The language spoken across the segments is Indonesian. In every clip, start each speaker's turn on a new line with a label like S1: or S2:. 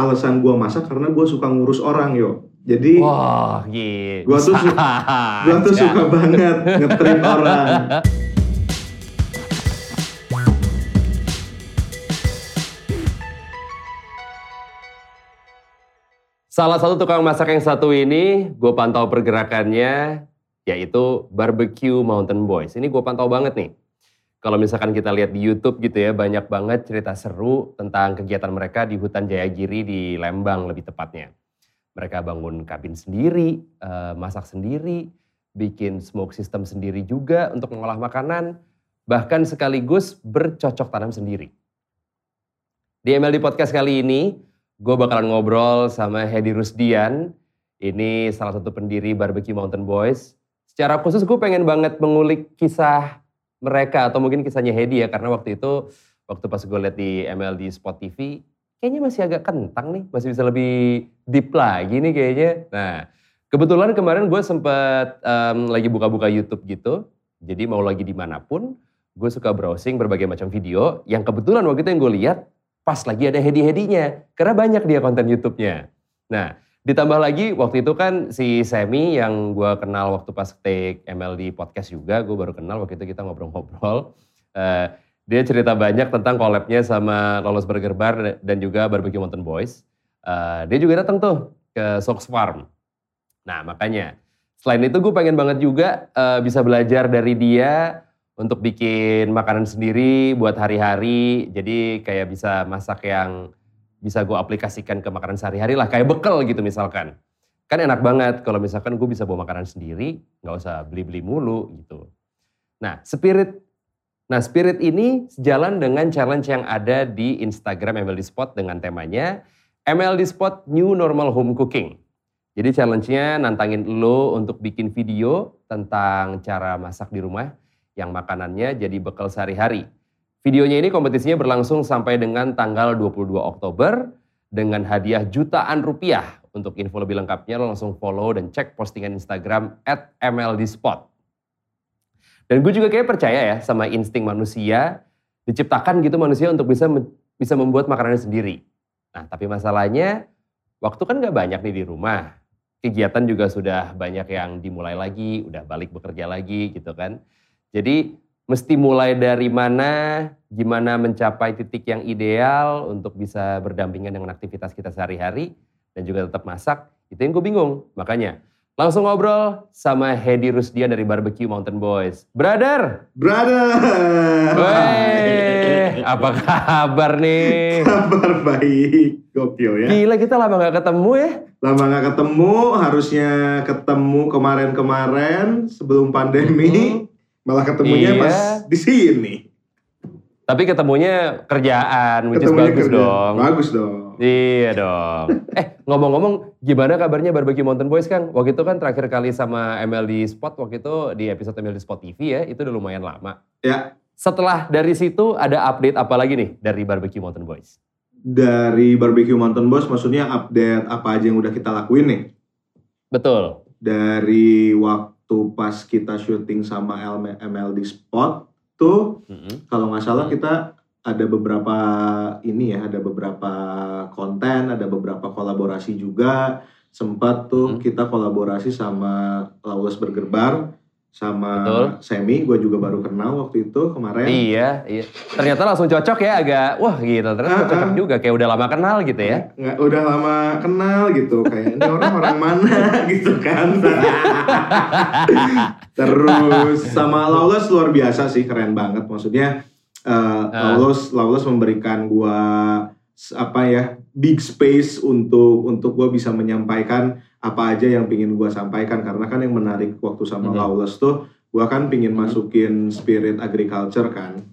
S1: alasan gue masak karena gue suka ngurus orang yo. Jadi
S2: Wah, gitu.
S1: Gua tuh su- gue tuh suka banget ngetrit orang.
S2: Salah satu tukang masak yang satu ini, gue pantau pergerakannya, yaitu Barbecue Mountain Boys. Ini gue pantau banget nih. Kalau misalkan kita lihat di YouTube gitu ya, banyak banget cerita seru tentang kegiatan mereka di hutan Jayagiri di Lembang lebih tepatnya. Mereka bangun kabin sendiri, eh, masak sendiri, bikin smoke system sendiri juga untuk mengolah makanan, bahkan sekaligus bercocok tanam sendiri. Di MLD Podcast kali ini, gue bakalan ngobrol sama Hedi Rusdian. Ini salah satu pendiri Barbecue Mountain Boys. Secara khusus gue pengen banget mengulik kisah mereka atau mungkin kisahnya Hedi ya. Karena waktu itu, waktu pas gue liat di MLD Spot TV, kayaknya masih agak kentang nih. Masih bisa lebih deep lagi nih kayaknya. Nah, kebetulan kemarin gue sempet em, lagi buka-buka YouTube gitu. Jadi mau lagi di mana pun, gue suka browsing berbagai macam video. Yang kebetulan waktu itu yang gue lihat, pas lagi ada Hedi-Hedinya. Karena banyak dia konten YouTube-nya. Nah, ditambah lagi waktu itu kan si Semi yang gue kenal waktu pas take MLD podcast juga, gue baru kenal waktu itu kita ngobrol-ngobrol. Eh, dia cerita banyak tentang collab-nya sama Lolos Burger Bar dan juga Barbecue Mountain Boys. Eh, dia juga datang tuh ke Sox Farm. Nah makanya, selain itu gue pengen banget juga eh, bisa belajar dari dia untuk bikin makanan sendiri buat hari-hari. Jadi kayak bisa masak yang bisa gue aplikasikan ke makanan sehari-hari lah. Kayak bekal gitu misalkan. Kan enak banget kalau misalkan gue bisa bawa makanan sendiri, nggak usah beli-beli mulu gitu. Nah spirit Nah spirit ini sejalan dengan challenge yang ada di Instagram MLD Spot dengan temanya MLD Spot New Normal Home Cooking. Jadi challenge-nya nantangin lo untuk bikin video tentang cara masak di rumah yang makanannya jadi bekal sehari-hari. Videonya ini kompetisinya berlangsung sampai dengan tanggal 22 Oktober dengan hadiah jutaan rupiah. Untuk info lebih lengkapnya lo langsung follow dan cek postingan Instagram at MLDspot. Dan gue juga kayak percaya ya sama insting manusia, diciptakan gitu manusia untuk bisa bisa membuat makanan sendiri. Nah tapi masalahnya waktu kan gak banyak nih di rumah. Kegiatan juga sudah banyak yang dimulai lagi, udah balik bekerja lagi gitu kan. Jadi mesti mulai dari mana, gimana mencapai titik yang ideal untuk bisa berdampingan dengan aktivitas kita sehari-hari dan juga tetap masak, itu yang gue bingung. Makanya langsung ngobrol sama Hedi Rusdian dari Barbecue Mountain Boys. Brother!
S1: Brother.
S2: Wey, apa kabar nih?
S1: Kabar baik. Gokil ya.
S2: Gila kita lama gak ketemu ya.
S1: Lama gak ketemu, harusnya ketemu kemarin-kemarin sebelum pandemi. Malah ketemunya
S2: Iya.
S1: pas di sini.
S2: Tapi ketemunya kerjaan, which is
S1: Ketemunya
S2: bagus
S1: kerja.
S2: dong.
S1: Bagus dong.
S2: Iya dong. Eh ngomong-ngomong gimana kabarnya Barbecue Mountain Boys Kang? Waktu itu kan terakhir kali sama MLD Spot, waktu itu di episode MLD Spot TV ya, itu udah lumayan lama.
S1: Ya,
S2: Setelah dari situ ada update apa lagi nih dari Barbecue Mountain Boys?
S1: dari Barbecue Mountain Boss maksudnya update apa aja yang udah kita lakuin nih.
S2: Betul.
S1: Dari waktu pas kita syuting sama MLD Spot tuh
S2: Mm-mm.
S1: kalau nggak salah kita ada beberapa ini ya, ada beberapa konten, ada beberapa kolaborasi juga. Sempat tuh
S2: Hmm.
S1: kita kolaborasi sama Lawless Burger Bar, sama
S2: Betul.
S1: Semi, gue juga baru kenal waktu itu kemarin.
S2: Iya, iya. Ternyata langsung cocok ya agak, wah gitu. Ternyata
S1: Ah,
S2: cocok
S1: ah.
S2: juga, kayak udah lama kenal gitu ya.
S1: Nggak, udah lama kenal gitu, kayak ini orang orang mana gitu kan. Terus sama Lawless luar biasa sih, keren banget. Maksudnya eh,
S2: Ah.
S1: Lawless, Lawless memberikan gua s- apa ya big space untuk untuk gua bisa menyampaikan apa aja yang pingin gua sampaikan karena kan yang menarik waktu sama
S2: Mhm.
S1: Lawless tuh gua kan pingin
S2: Mhm.
S1: masukin spirit agriculture kan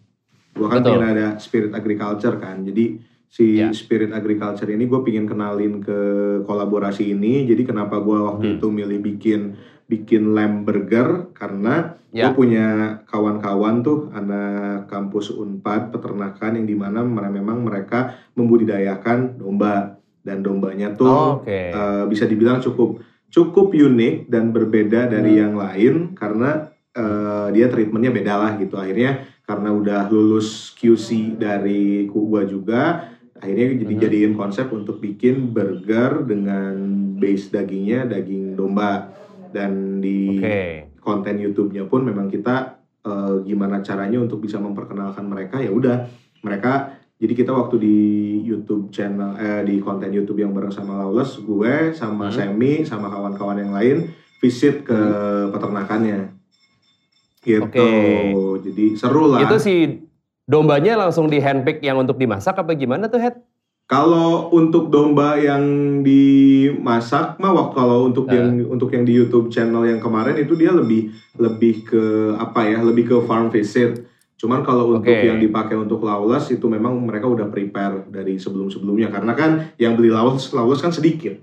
S1: gua kan
S2: Betul.
S1: pingin ada spirit agriculture kan jadi si
S2: Ya.
S1: spirit agriculture ini gue pingin kenalin ke kolaborasi ini jadi kenapa gua waktu
S2: Hmm.
S1: itu milih bikin bikin lamb burger karena
S2: Ya.
S1: gue punya kawan-kawan tuh anak kampus Unpad peternakan yang di mana memang mereka membudidayakan domba dan dombanya tuh
S2: Oke.
S1: eh, bisa dibilang cukup cukup unik dan berbeda dari
S2: Hmm.
S1: yang lain karena eh, dia treatmentnya beda lah gitu akhirnya karena udah lulus QC dari gua juga akhirnya jadi
S2: Mhm.
S1: jadiin konsep untuk bikin burger dengan base dagingnya daging domba dan di
S2: Oke.
S1: konten YouTube-nya pun memang kita eh, gimana caranya untuk bisa memperkenalkan mereka ya udah mereka jadi kita waktu di YouTube channel eh, di konten YouTube yang bareng sama Lawless gue sama
S2: Hmm.
S1: Semi sama kawan-kawan yang lain visit ke peternakannya gitu
S2: Oke.
S1: jadi seru lah
S2: Itu si dombanya langsung di handpick yang untuk dimasak apa gimana tuh, Head?
S1: Kalau untuk domba yang dimasak mah waktu kalau untuk
S2: Eh.
S1: yang untuk yang di YouTube channel yang kemarin itu dia lebih lebih ke apa ya lebih ke farm visit. Cuman kalau untuk yang dipakai untuk lawless itu memang mereka udah prepare dari sebelum sebelumnya karena kan yang beli lawless lawless kan sedikit.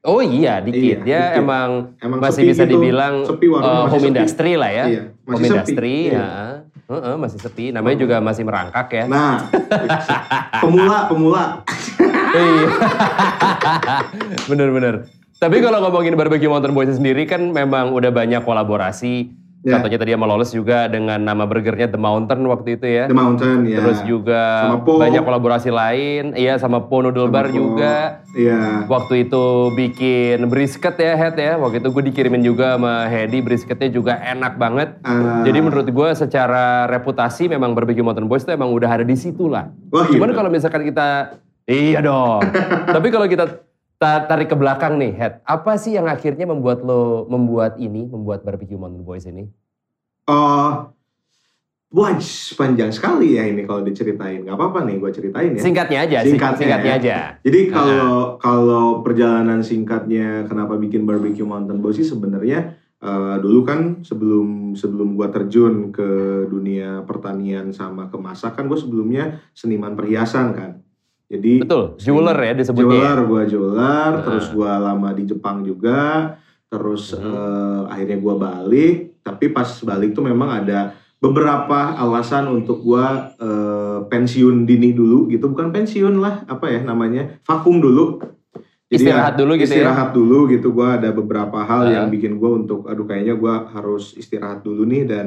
S2: Oh iya, dikit.
S1: Iya,
S2: Dia
S1: dikit.
S2: emang
S1: Emang
S2: masih bisa
S1: gitu.
S2: dibilang
S1: sepi masih
S2: home
S1: sepi.
S2: industry lah ya.
S1: Iya, masih
S2: home
S1: sepi.
S2: industry,
S1: Iya.
S2: ya. Heeh, masih sepi. Namanya juga masih merangkak ya.
S1: Nah, pemula pemula.
S2: Iya. Bener-bener. Tapi kalau ngomongin barbecue Mountain Boys sendiri kan memang udah banyak kolaborasi.
S1: Ya.
S2: Katanya tadi sama Lawless juga dengan nama burgernya The Mountain waktu itu ya.
S1: The Mountain ya.
S2: Terus juga banyak kolaborasi lain. Iya sama Po Noodle
S1: Sama
S2: Bar
S1: Po.
S2: juga.
S1: Iya.
S2: Waktu itu bikin brisket ya Head ya. Waktu itu gue dikirimin juga sama Hedi. Brisketnya juga enak banget.
S1: Ah,
S2: Jadi menurut gue secara reputasi memang barbecue Mountain Boys itu emang udah ada di situ lah.
S1: wah,
S2: Cuman
S1: gitu.
S2: kalau misalkan kita, iya dong. Tapi kalau kita ta- tarik ke belakang nih, Head, apa sih yang akhirnya membuat lo membuat ini, membuat barbecue Mountain Boys ini?
S1: Oh, wah panjang sekali ya ini kalau diceritain. Gak apa-apa nih gue ceritain ya.
S2: Singkatnya aja, sing-
S1: Singkatnya
S2: singkatnya
S1: ya.
S2: aja.
S1: Jadi kalau kalau perjalanan singkatnya kenapa bikin barbecue mountain boy sih sebenarnya eh, dulu kan sebelum sebelum gua terjun ke dunia pertanian sama kemasakan gue sebelumnya seniman perhiasan kan. Jadi
S2: Betul, jeweler ya disebutnya. ya?
S1: jeweler gua jeweler,
S2: Ah.
S1: terus gua lama di Jepang juga, terus
S2: Hmm.
S1: eh, akhirnya gua balik. Tapi pas balik tuh memang ada beberapa alasan untuk gua eh, pensiun dini dulu gitu, bukan pensiun lah, apa ya namanya, vakum dulu.
S2: Istirahat dulu gitu ya?
S1: Istirahat dulu gitu. Gua ada beberapa hal
S2: Ah.
S1: yang bikin gua untuk, aduh kayaknya gua harus istirahat dulu nih dan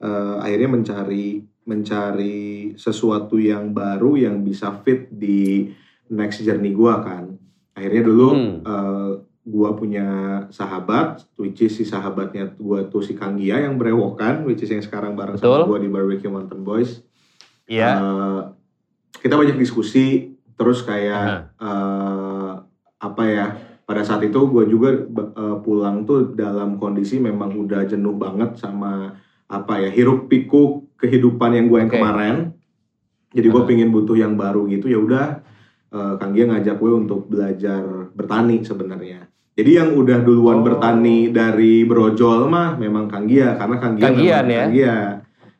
S1: eh, akhirnya mencari mencari sesuatu yang baru yang bisa fit di next journey gua kan. Akhirnya dulu
S2: Hmm.
S1: eh, gua punya sahabat, which is si sahabatnya gua tuh si Kanggia yang berewokan, which is yang sekarang bareng sama
S2: Betul.
S1: gua di Barbecue Mountain Boys.
S2: Iya.
S1: Eh, kita banyak diskusi, terus kayak eh, apa ya? Pada saat itu gue juga eh, pulang tuh dalam kondisi memang udah jenuh banget sama apa ya hiruk pikuk kehidupan yang gue yang
S2: Oke.
S1: kemarin. Jadi gue
S2: Ah.
S1: pengen butuh yang baru gitu ya udah. eh, Kang Gia ngajak gue untuk belajar bertani sebenarnya. Jadi yang udah
S2: Oh.
S1: duluan bertani dari brojol mah memang Kang Gia karena Kang Gia
S2: Kang Gian
S1: memang
S2: ya?
S1: Kang Gia.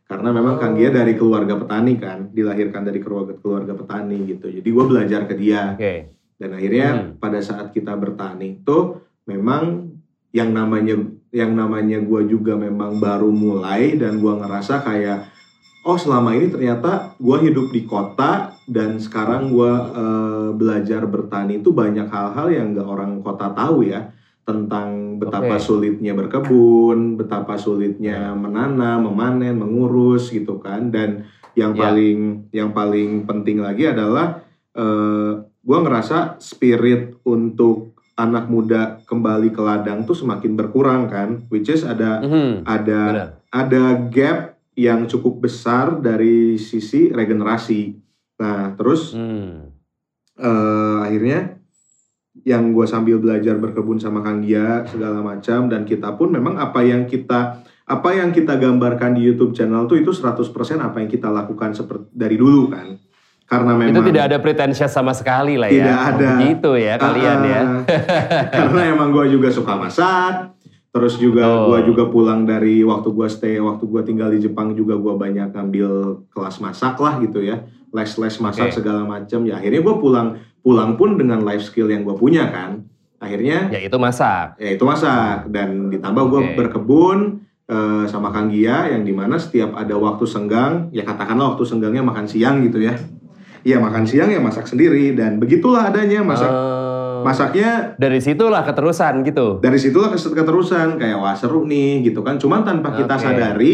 S1: Karena memang Kang
S2: Oh.
S1: Gia dari keluarga petani kan, dilahirkan dari keluarga keluarga petani gitu. Jadi gue belajar ke dia
S2: Oke.
S1: dan akhirnya
S2: Hmm.
S1: pada saat kita bertani itu memang yang namanya yang namanya gue juga memang baru mulai dan gue ngerasa kayak oh selama ini ternyata gue hidup di kota dan sekarang gue belajar bertani itu banyak hal-hal yang gak orang kota tahu ya tentang betapa
S2: Oke.
S1: sulitnya berkebun, betapa sulitnya menanam, memanen, mengurus gitu kan dan yang
S2: Ya.
S1: paling yang paling penting lagi adalah eh gue ngerasa spirit untuk anak muda kembali ke ladang tuh semakin berkurang kan, which is ada
S2: Mhm,
S1: ada
S2: Benar.
S1: ada gap yang cukup besar dari sisi regenerasi. Nah terus
S2: Hmm.
S1: eh, akhirnya yang gue sambil belajar berkebun sama Kang Gia segala macam dan kita pun memang apa yang kita apa yang kita gambarkan di YouTube channel tuh itu 100% apa yang kita lakukan seperti dari dulu kan. Karena memang
S2: Itu tidak ada pretentious sama sekali lah ya.
S1: Tidak ada.
S2: Gitu ya kalian ya.
S1: Karena emang gue juga suka masak. Terus juga
S2: Betul.
S1: gue juga pulang dari waktu gue stay, waktu gue tinggal di Jepang juga gue banyak ngambil kelas masak lah gitu ya, les-les masak
S2: Oke.
S1: segala macam. Ya akhirnya gue pulang pulang pun dengan life skill yang gue punya kan. Akhirnya
S2: Ya itu masak.
S1: ya itu masak dan ditambah gue
S2: Oke.
S1: berkebun eh, sama Kang Gia yang di mana setiap ada waktu senggang, ya katakanlah waktu senggangnya makan siang gitu ya. Iya makan siang ya masak sendiri dan begitulah adanya masak
S2: Oh.
S1: masaknya
S2: Dari situlah keterusan gitu.
S1: dari situlah keterusan kayak wah seru nih gitu kan cuman tanpa kita
S2: Oke.
S1: sadari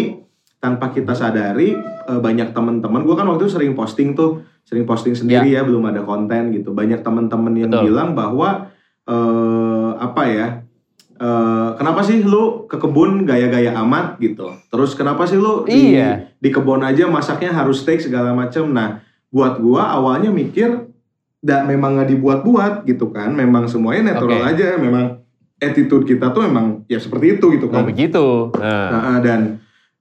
S1: tanpa kita sadari eh, banyak teman-teman gue kan waktu itu sering posting tuh sering posting sendiri ya, belum ada konten gitu banyak teman-teman yang
S2: Betul.
S1: bilang bahwa eh, apa ya eh, kenapa sih lu ke kebun gaya-gaya amat gitu terus kenapa sih lu di,
S2: Iya.
S1: di kebun aja masaknya harus steak segala macem nah buat gua awalnya mikir dan memang nggak dibuat-buat gitu kan memang semuanya natural
S2: Oke.
S1: aja memang attitude kita tuh memang ya seperti itu gitu
S2: Nah,
S1: kan
S2: begitu. Nah,
S1: Nah, dan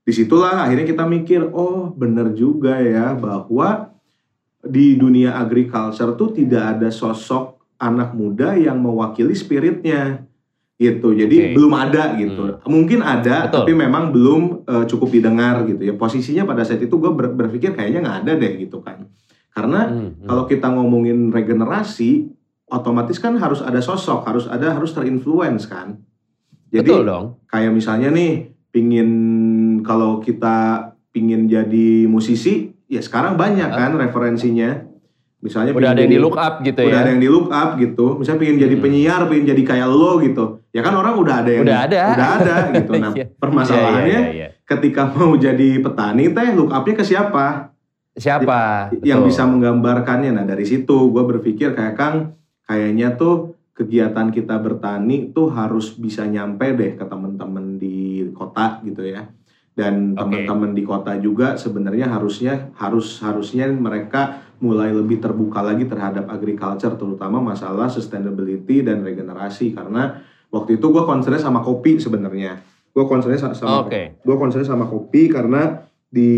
S1: di situlah akhirnya kita mikir, oh bener juga ya bahwa di dunia agriculture tuh tidak ada sosok anak muda yang mewakili spiritnya gitu. Jadi
S2: Oke.
S1: belum ada gitu. Mungkin ada,
S2: Betul.
S1: tapi memang belum eh, cukup didengar gitu ya. Posisinya pada saat itu gue berpikir kayaknya nggak ada deh gitu kan. Karena
S2: hmm, hmm.
S1: kalau kita ngomongin regenerasi, otomatis kan harus ada sosok, harus ada harus terinfluence kan. Jadi
S2: betul dong.
S1: kayak misalnya nih pingin kalau kita pingin jadi musisi ya sekarang banyak kan referensinya misalnya
S2: Udah ada yang
S1: jadi-
S2: di look up gitu
S1: udah
S2: ya.
S1: ada yang di look up gitu misalnya pingin jadi
S2: Hmm.
S1: penyiar pingin jadi kayak lo gitu ya kan orang udah ada yang
S2: Udah ada.
S1: udah ada gitu nah
S2: Iya.
S1: permasalahannya
S2: Iya, iya, iya.
S1: ketika mau jadi petani teh look upnya ke siapa
S2: Siapa?
S1: yang
S2: Betul.
S1: bisa menggambarkannya. Nah dari situ gue berpikir kayak Kang, kayaknya tuh kegiatan kita bertani tuh harus bisa nyampe deh ke teman-teman di kota gitu ya. Dan teman-teman di kota juga sebenarnya harusnya harus harusnya mereka mulai lebih terbuka lagi terhadap agriculture terutama masalah sustainability dan regenerasi karena waktu itu gue concernnya sama kopi sebenarnya. Gue concernnya sa- sama
S2: Oke.
S1: gue concern sama kopi karena di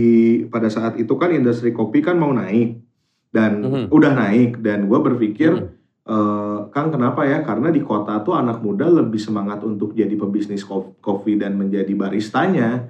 S1: pada saat itu kan industri kopi kan mau naik dan
S2: Mhm.
S1: udah naik dan gue berpikir
S2: Mhm.
S1: eh, Kang kenapa ya karena di kota tuh anak muda lebih semangat untuk jadi pebisnis ko- kopi dan menjadi baristanya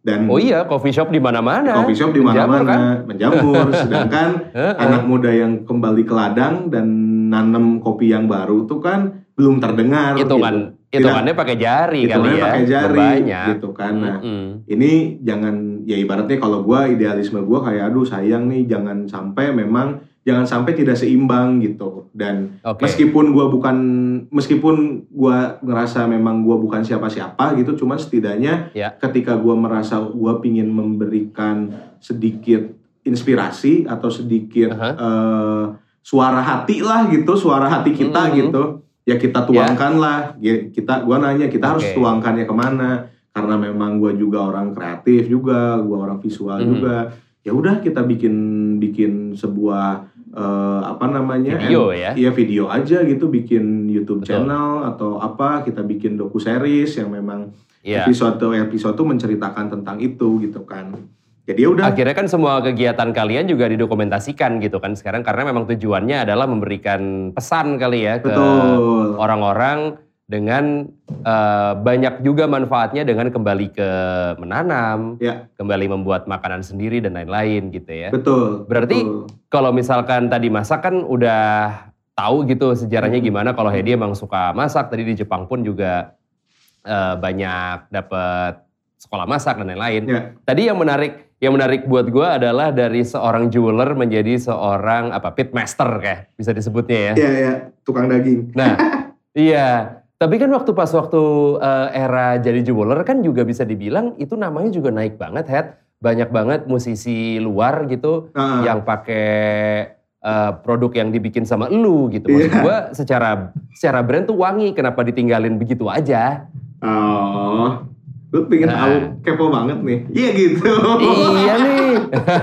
S1: dan
S2: Oh iya, coffee shop di mana-mana.
S1: coffee shop di
S2: Menjamur, kan?
S1: mana-mana menjamur sedangkan anak muda yang kembali ke ladang dan nanam kopi yang baru tuh kan belum terdengar
S2: hitungan
S1: gitu.
S2: hitungannya pakai jari kali ya.
S1: pakai jari
S2: Banyak.
S1: gitu kan nah
S2: Mm-mm.
S1: ini jangan ya ibaratnya kalau gua idealisme gua kayak aduh sayang nih jangan sampai memang jangan sampai tidak seimbang gitu dan
S2: Oke.
S1: meskipun gua bukan meskipun gua ngerasa memang gua bukan siapa-siapa gitu cuman setidaknya
S2: Ya.
S1: ketika gua merasa gua pingin memberikan sedikit inspirasi atau sedikit
S2: Aha.
S1: eh, suara hati lah gitu suara hati kita
S2: Mhm.
S1: gitu ya kita tuangkan lah Ya, kita gua nanya kita harus
S2: Oke.
S1: tuangkannya ke mana karena memang gua juga orang kreatif juga gua orang visual
S2: Mhm.
S1: juga ya udah kita bikin bikin sebuah eh, apa namanya
S2: Video ya.
S1: Iya video aja gitu bikin YouTube
S2: Betul.
S1: channel atau apa kita bikin doku series yang memang
S2: Iya.
S1: episode episode tuh menceritakan tentang itu gitu kan. Jadi ya udah
S2: Akhirnya kan semua kegiatan kalian juga didokumentasikan gitu kan sekarang karena memang tujuannya adalah memberikan pesan kali ya ke
S1: betul.
S2: orang-orang dengan eh, banyak juga manfaatnya dengan kembali ke menanam,
S1: Ya.
S2: kembali membuat makanan sendiri dan lain-lain gitu ya.
S1: Betul.
S2: Berarti
S1: betul.
S2: Kalau misalkan tadi masak kan udah tahu gitu sejarahnya
S1: Hmm.
S2: gimana kalau Hedi emang suka masak. Tadi di Jepang pun juga eh, banyak dapat sekolah masak dan lain-lain.
S1: Ya.
S2: Tadi yang menarik yang menarik buat gue adalah dari seorang jeweler menjadi seorang apa pitmaster kayak bisa disebutnya ya.
S1: Iya ya tukang daging.
S2: Nah, iya. Tapi kan waktu pas waktu eh, era jadi jeweler kan juga bisa dibilang itu namanya juga naik banget, Head. Banyak banget musisi luar gitu
S1: Nah,
S2: yang pakai eh, produk yang dibikin sama lu gitu. Maksud
S1: Iya.
S2: gua secara secara brand tuh wangi, kenapa ditinggalin begitu aja?
S1: Oh, lu pengen
S2: Nah.
S1: tahu kepo banget nih. Iya gitu.
S2: iya nih.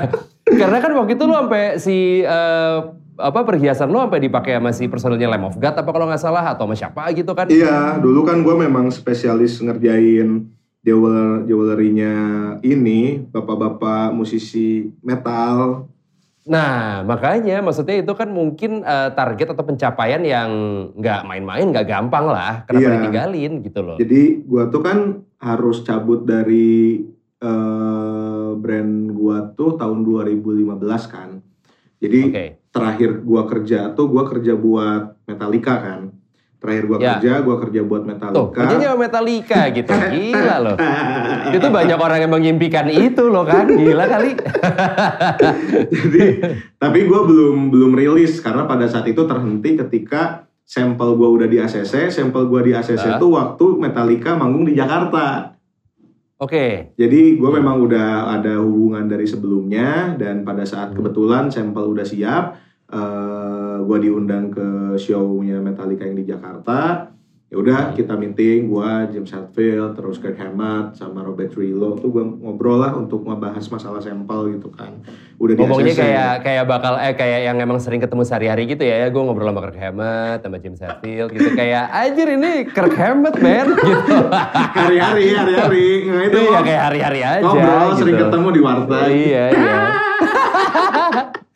S2: Karena kan waktu itu lu sampai si eh, apa perhiasan lu sampai dipakai sama si personelnya Lamb of God apa kalau nggak salah atau sama siapa gitu kan?
S1: Iya, dulu kan gue memang spesialis ngerjain jeweler jewelerinya ini bapak-bapak musisi metal.
S2: Nah, makanya maksudnya itu kan mungkin eh, target atau pencapaian yang nggak main-main, nggak gampang lah. Kenapa
S1: Iya.
S2: ditinggalin gitu loh.
S1: Jadi gua tuh kan harus cabut dari eh, brand gua tuh tahun 2015 kan. Jadi
S2: Oke.
S1: terakhir gua kerja tuh gua kerja buat Metallica kan. Terakhir gua
S2: Ya.
S1: kerja gua kerja buat
S2: Tuh,
S1: Metallica.
S2: kerjanya sama Metallica gitu. Gila loh. Itu banyak orang yang mengimpikan itu loh kan. Gila kali.
S1: Jadi tapi gua belum belum rilis karena pada saat itu terhenti ketika sampel gua udah di ACC, sampel gua di ACC
S2: Hah?
S1: tuh waktu Metallica manggung di Jakarta.
S2: Oke.
S1: Jadi gue memang udah ada hubungan dari sebelumnya dan pada saat
S2: Hmm.
S1: kebetulan sampel udah siap, eh gue diundang ke show-nya Metallica yang di Jakarta. Ya udah
S2: Hmm.
S1: kita meeting, gue James Hetfield, terus Kirk Hammett sama Robert Trujillo tuh gue ngobrol lah untuk ngebahas masalah sampel gitu kan. Udah di
S2: Ngomongnya
S1: ACC.
S2: kayak kayak bakal eh kayak yang emang sering ketemu sehari-hari gitu ya. Gue ngobrol sama Kirk Hammett, sama James Hetfield gitu kayak anjir ini Kirk Hammett man gitu.
S1: hari-hari, hari-hari. Nah, itu
S2: Iya kayak hari-hari aja.
S1: ngobrol,
S2: gitu.
S1: sering ketemu di warteg.
S2: Iya iya.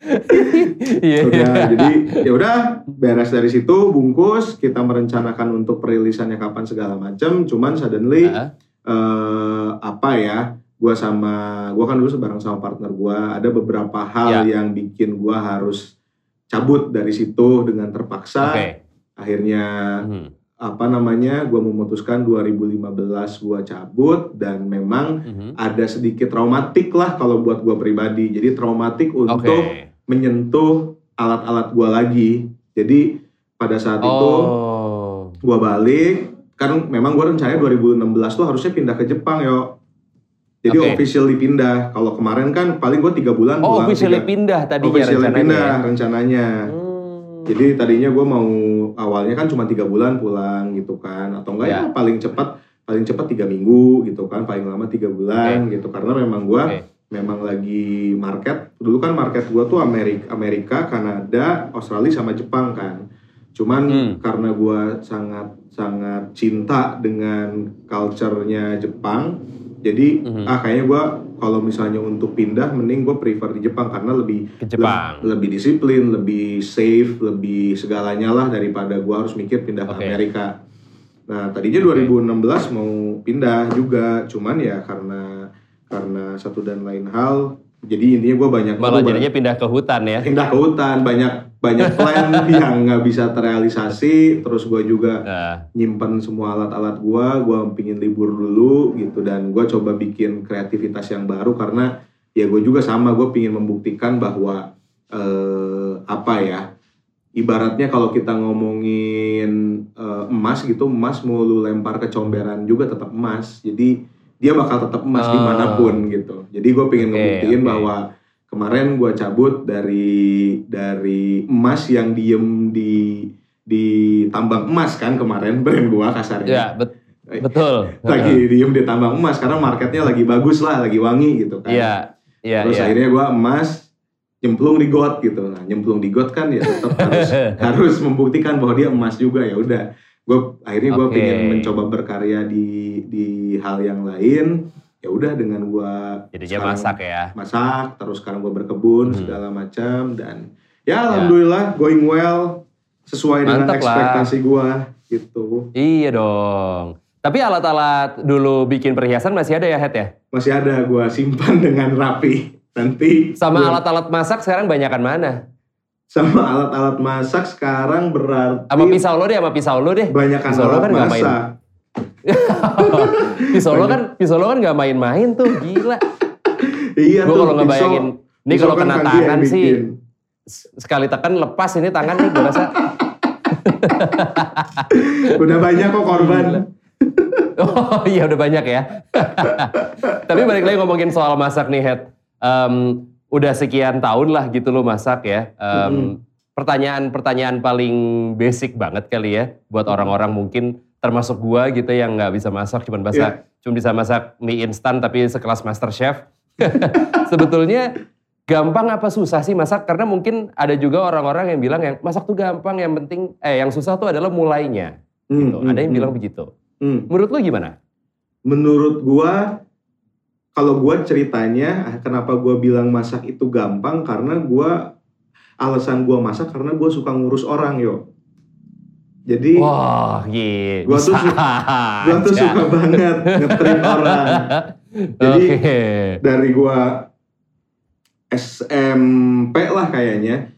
S2: Iya.
S1: udah jadi ya udah beres dari situ bungkus kita merencanakan untuk perilisannya kapan segala macam cuman suddenly
S2: Heeh.
S1: eh, apa ya gua sama gua kan dulu bareng sama partner gua ada beberapa hal
S2: Ya.
S1: yang bikin gua harus cabut dari situ dengan terpaksa
S2: Oke.
S1: akhirnya
S2: Hmm.
S1: apa namanya gua memutuskan 2015 gua cabut dan memang
S2: Mhm.
S1: ada sedikit traumatik lah kalau buat gua pribadi jadi traumatik untuk menyentuh alat-alat gua lagi. Jadi pada saat itu
S2: Oh.
S1: gua balik, kan memang gua rencana 2016 tuh harusnya pindah ke Jepang yo. Jadi
S2: Oke.
S1: officially pindah. Kalau kemarin kan paling gua tiga bulan
S2: Oh,
S1: pulang.
S2: officially
S1: tiga-
S2: pindah tadinya
S1: officially
S2: rencananya.
S1: pindah
S2: ya?
S1: rencananya.
S2: Hmm.
S1: Jadi tadinya gua mau awalnya kan cuma tiga bulan pulang gitu kan, atau enggak ya,
S2: Ya.
S1: paling cepat paling cepat tiga minggu gitu kan, paling lama tiga bulan gitu karena memang gua
S2: Oke.
S1: Memang lagi market dulu kan market gua tuh Amerika Amerika Kanada Australia sama Jepang kan cuman
S2: Hmm.
S1: karena gua sangat sangat cinta dengan culture-nya Jepang jadi
S2: Mhm.
S1: ah kayaknya gua kalau misalnya untuk pindah mending gue prefer di Jepang karena lebih
S2: Ke Jepang.
S1: le- lebih disiplin lebih safe lebih segalanya lah daripada gua harus mikir pindah ke
S2: Oke.
S1: Amerika nah tadinya
S2: Oke.
S1: 2016 mau pindah juga cuman ya karena karena satu dan lain hal jadi intinya gue banyak
S2: Malah
S1: gua
S2: jadinya pindah ke hutan ya.
S1: pindah ke hutan banyak banyak plan yang nggak bisa terrealisasi terus gue juga
S2: Nah,
S1: nyimpen semua alat-alat gue gue pingin libur dulu gitu dan gue coba bikin kreativitas yang baru karena ya gue juga sama gue pingin membuktikan bahwa eh, apa ya ibaratnya kalau kita ngomongin eh, emas gitu emas mau lu lempar ke comberan juga tetap emas jadi dia bakal tetap emas
S2: Oh.
S1: di mana pun gitu jadi gue pengen
S2: Oke,
S1: ngebuktiin
S2: oke.
S1: bahwa kemarin gue cabut dari dari emas yang diem di di tambang emas kan kemarin brand gua kasarnya
S2: ya bet- betul.
S1: lagi diem di tambang emas karena marketnya lagi bagus lah lagi wangi gitu kan
S2: Iya, iya,
S1: terus
S2: iya.
S1: akhirnya gua emas nyemplung di got gitu nah nyemplung di got kan ya tetap harus harus membuktikan bahwa dia emas juga ya udah gue akhirnya gue
S2: Oke.
S1: pengen mencoba berkarya di di hal yang lain ya udah dengan gua
S2: Jadi masak ya.
S1: masak terus sekarang gue berkebun
S2: Hmm.
S1: segala macam dan ya alhamdulillah going well sesuai dengan
S2: Mantap lah.
S1: ekspektasi gue gitu
S2: Iya dong. Tapi alat-alat dulu bikin perhiasan masih ada ya, Head ya?
S1: masih ada gue simpan dengan rapi nanti
S2: Sama alat-alat masak sekarang banyakan mana?
S1: Sama alat-alat masak sekarang berarti
S2: Sama pisau lo deh, sama pisau lo deh.
S1: banyak
S2: Pisau lo kan nggak main. pisau lo kan, pisau lo kan nggak main-main tuh, gila.
S1: iya
S2: Gue
S1: tuh
S2: kalau nggak bayangin, ini kalau
S1: kan
S2: kena
S1: yang
S2: tangan sih, sekali tekan lepas ini tangan nih gue rasa.
S1: udah banyak kok korban
S2: Oh iya udah banyak ya. Tapi balik lagi ngomongin soal masak nih Head. Em, udah sekian tahun lah gitu lo masak ya. Pertanyaan-pertanyaan paling basic banget kali ya. Buat orang-orang mungkin termasuk gua gitu yang nggak bisa masak. Cuman bisa, cuma bisa masak mie instan tapi sekelas master chef. Sebetulnya gampang apa susah sih masak? Karena mungkin ada juga orang-orang yang bilang yang masak tuh gampang, yang penting, eh yang susah tuh adalah mulainya. Gitu.
S1: Hmm,
S2: ada yang
S1: hmm,
S2: bilang begitu.
S1: hmm.
S2: Menurut lo gimana?
S1: menurut gua kalau gua ceritanya ah, kenapa gua bilang masak itu gampang karena gua alasan gua masak karena gua suka ngurus orang yo jadi
S2: Wah, gitu.
S1: Gua tuh gua tuh suka banget ngetrit orang Jadi,
S2: Oke.
S1: dari gua SMP lah kayaknya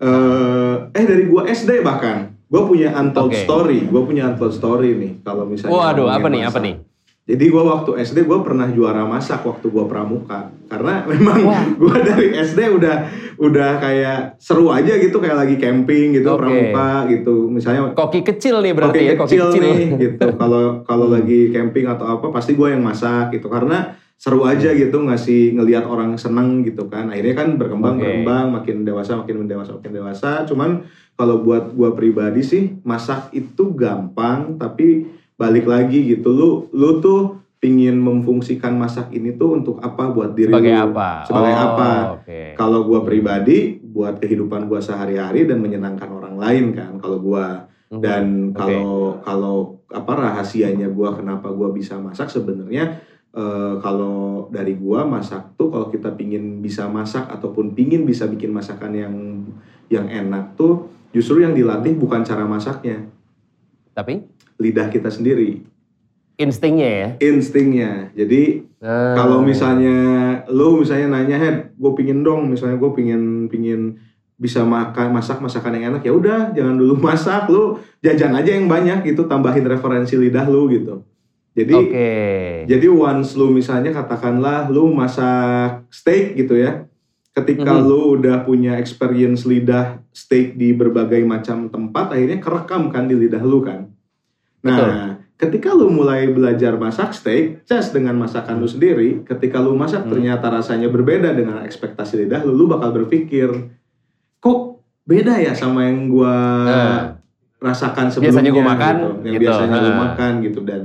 S1: eh eh dari gua SD bahkan gua punya untold
S2: Oke.
S1: story gua punya untold story nih kalau misalnya
S2: Waduh, apa nih?
S1: masak.
S2: Apa nih?
S1: Jadi gue waktu SD gue pernah juara masak waktu gue pramuka karena memang gue dari SD udah udah kayak seru aja gitu kayak lagi camping gitu
S2: Oke.
S1: pramuka gitu misalnya
S2: Koki kecil nih berarti
S1: koki
S2: ya, koki
S1: kecil,
S2: kecil.
S1: nih gitu kalau kalau
S2: Hmm.
S1: lagi camping atau apa pasti gue yang masak gitu karena seru aja gitu ngasih ngelihat orang seneng gitu kan akhirnya kan berkembang
S2: Oke.
S1: berkembang makin dewasa makin dewasa makin dewasa cuman kalau buat gue pribadi sih masak itu gampang tapi balik lagi gitu. Lu lu tuh pingin memfungsikan masak ini tuh untuk apa? Buat diri
S2: Sebagai
S1: lu.
S2: apa?
S1: sebagai
S2: Oh,
S1: apa?
S2: Oke.
S1: kalau gue pribadi buat kehidupan gue sehari-hari dan menyenangkan orang lain kan kalau gue
S2: Mhm.
S1: dan kalau kalau apa rahasianya gua kenapa gua bisa masak sebenarnya eh, kalau dari gua masak tuh kalau kita pingin bisa masak ataupun pingin bisa bikin masakan yang yang enak tuh justru yang dilatih bukan cara masaknya.
S2: Tapi
S1: lidah kita sendiri
S2: instingnya ya.
S1: instingnya jadi
S2: Ah.
S1: kalau misalnya lu misalnya nanya head gue pingin dong misalnya gue pingin pingin bisa makan masak masakan yang enak ya udah jangan dulu masak lu jajan aja yang banyak gitu tambahin referensi lidah lu gitu jadi
S2: Oke.
S1: jadi once lu misalnya katakanlah lu masak steak gitu ya ketika
S2: Mhm.
S1: lu udah punya experience lidah steak di berbagai macam tempat akhirnya kerekam kan di lidah lu kan nah ketika lu mulai belajar masak steak just dengan masakan lu sendiri ketika lu masak
S2: Hmm.
S1: ternyata rasanya berbeda dengan ekspektasi lidah lu lu bakal berpikir kok beda ya sama yang gua
S2: Nah.
S1: rasakan sebelumnya
S2: Biasanya gua makan,
S1: gitu. yang
S2: gitu.
S1: biasanya lu
S2: Nah.
S1: makan gitu dan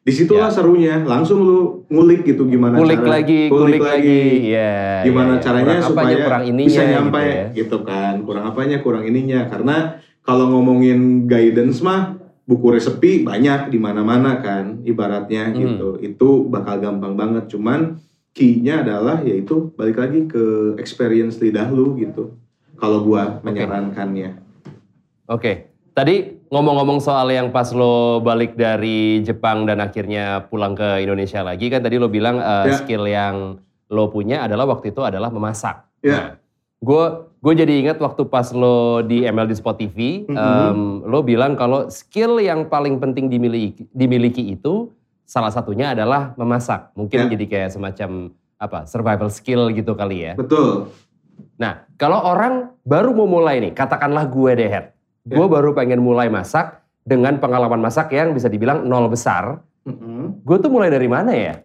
S1: di situlah
S2: Ya.
S1: serunya langsung lu ngulik gitu gimana
S2: kulik
S1: cara
S2: lagi, kulik, lagi. Ya,
S1: gimana
S2: ya, ya.
S1: caranya
S2: Kurang
S1: supaya
S2: apanya, kurang ininya
S1: bisa
S2: gitu
S1: nyampe
S2: ya.
S1: gitu, kan kurang apanya kurang ininya karena kalau ngomongin guidance mah buku resepi banyak di mana-mana kan ibaratnya
S2: Hmm.
S1: gitu itu bakal gampang banget cuman key-nya adalah yaitu balik lagi ke experience lidah lu gitu kalau gua menyarankannya
S2: Oke, tadi ngomong-ngomong soal yang pas lo balik dari Jepang dan akhirnya pulang ke Indonesia lagi kan tadi lo bilang eh,
S1: Ya.
S2: skill yang lo punya adalah waktu itu adalah memasak.
S1: Ya.
S2: Gue gue jadi ingat waktu pas lo di ML di Spot TV,
S1: Mhm.
S2: em, lo bilang kalau skill yang paling penting dimiliki dimiliki itu salah satunya adalah memasak. Mungkin
S1: Ya.
S2: jadi kayak semacam apa survival skill gitu kali ya.
S1: betul
S2: Nah, kalau orang baru mau mulai nih, katakanlah gue deh. Gue
S1: Ya.
S2: baru pengen mulai masak dengan pengalaman masak yang bisa dibilang nol besar.
S1: Mm-mm.
S2: Gue tuh mulai dari mana ya?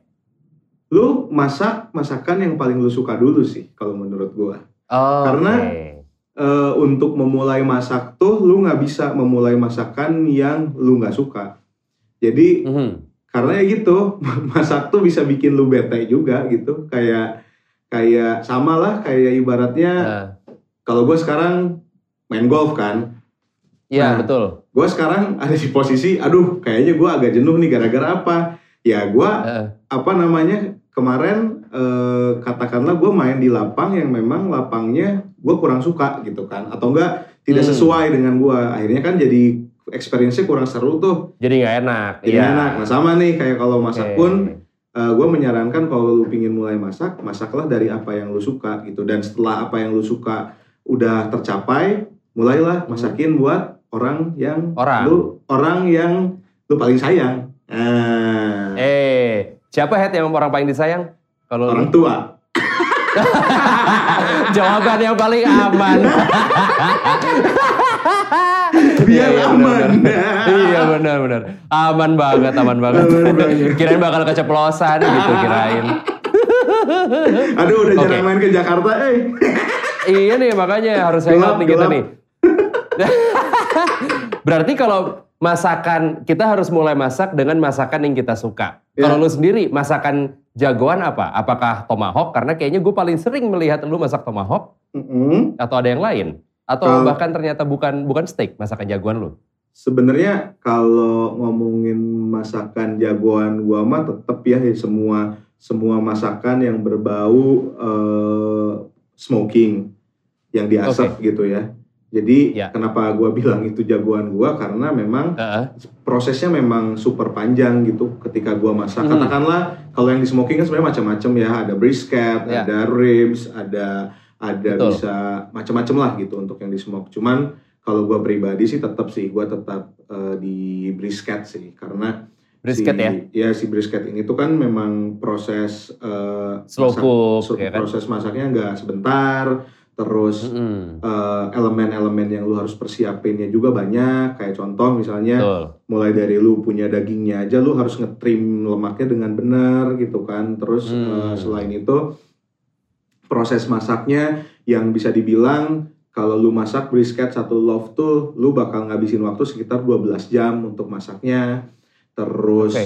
S1: lu masak masakan yang paling lu suka dulu sih kalau menurut gua
S2: Oh,
S1: Karena-
S2: oke.
S1: Eh, untuk memulai masak tuh lu nggak bisa memulai masakan yang lu nggak suka. Jadi
S2: Mhm.
S1: karena ya gitu masak tuh bisa bikin lu bete juga gitu. Kayak kayak sama lah kayak ibaratnya
S2: Nah,
S1: kalau gue sekarang main golf kan,
S2: Iya
S1: Nah.
S2: betul.
S1: gue sekarang ada di posisi, aduh kayaknya gue agak jenuh nih gara-gara apa? Ya gue
S2: Heeh.
S1: apa namanya kemarin eh, katakanlah gue main di lapang yang memang lapangnya gue kurang suka gitu kan atau enggak tidak
S2: Hmm.
S1: sesuai dengan gue akhirnya kan jadi experience-nya kurang seru tuh
S2: Jadi nggak enak.
S1: jadi
S2: Iya.
S1: enak nah sama nih kayak kalau masak
S2: Oke.
S1: pun gue menyarankan kalau lu pingin mulai masak masaklah dari apa yang lu suka gitu dan setelah apa yang lu suka udah tercapai mulailah
S2: Hmm.
S1: masakin buat orang yang
S2: Orang.
S1: lu orang yang lu paling sayang nah,
S2: Eh, siapa Head yang orang paling disayang? Kalau lu?
S1: orang tua
S2: jawaban yang paling aman.
S1: biar
S2: Iya, iya,
S1: aman
S2: benar-benar. Iya benar-benar. Aman banget, aman banget.
S1: Aman banget.
S2: kirain bakal keceplosan gitu kirain.
S1: Aduh udah
S2: Oke.
S1: jarang main ke Jakarta, eh.
S2: iya nih makanya harus hangout nih kita nih. Berarti kalau masakan kita harus mulai masak dengan masakan yang kita suka.
S1: Ya.
S2: Kalau lu sendiri masakan jagoan apa? Apakah tomahawk? Karena kayaknya gue paling sering melihat lu masak tomahawk
S1: Mm-mm.
S2: atau ada yang lain? Atau
S1: Kalau-
S2: bahkan ternyata bukan bukan steak masakan jagoan lu?
S1: Sebenarnya kalau ngomongin masakan jagoan gua mah tetep ya semua semua masakan yang berbau eh, smoking yang diasap gitu ya. Jadi
S2: Ya.
S1: kenapa gua bilang itu jagoan gua karena memang
S2: Heeh.
S1: prosesnya memang super panjang gitu ketika gua masak.
S2: Hmm.
S1: Katakanlah kalau yang di smoking kan sebenarnya macam-macam ya, ada brisket,
S2: Ya.
S1: ada ribs, ada ada
S2: Betul.
S1: bisa macam-macam lah gitu untuk yang di smoke. Cuman kalau gua pribadi sih tetap sih gua tetap eh, di brisket sih karena
S2: Brisket
S1: si,
S2: ya?
S1: Ya si brisket ini tuh kan memang proses eh,
S2: Slow
S1: masak-
S2: cook, ya kan?
S1: proses masaknya nggak sebentar, terus eh, elemen-elemen yang lu harus persiapinnya juga banyak. Kayak contoh misalnya
S2: Betul.
S1: mulai dari lu punya dagingnya aja lu harus ngetrim lemaknya dengan benar gitu kan. Terus
S2: Hmm.
S1: eh, selain itu proses masaknya yang bisa dibilang kalau lu masak brisket satu loaf tuh lu bakal ngabisin waktu sekitar 12 jam untuk masaknya. Terus
S2: Oke.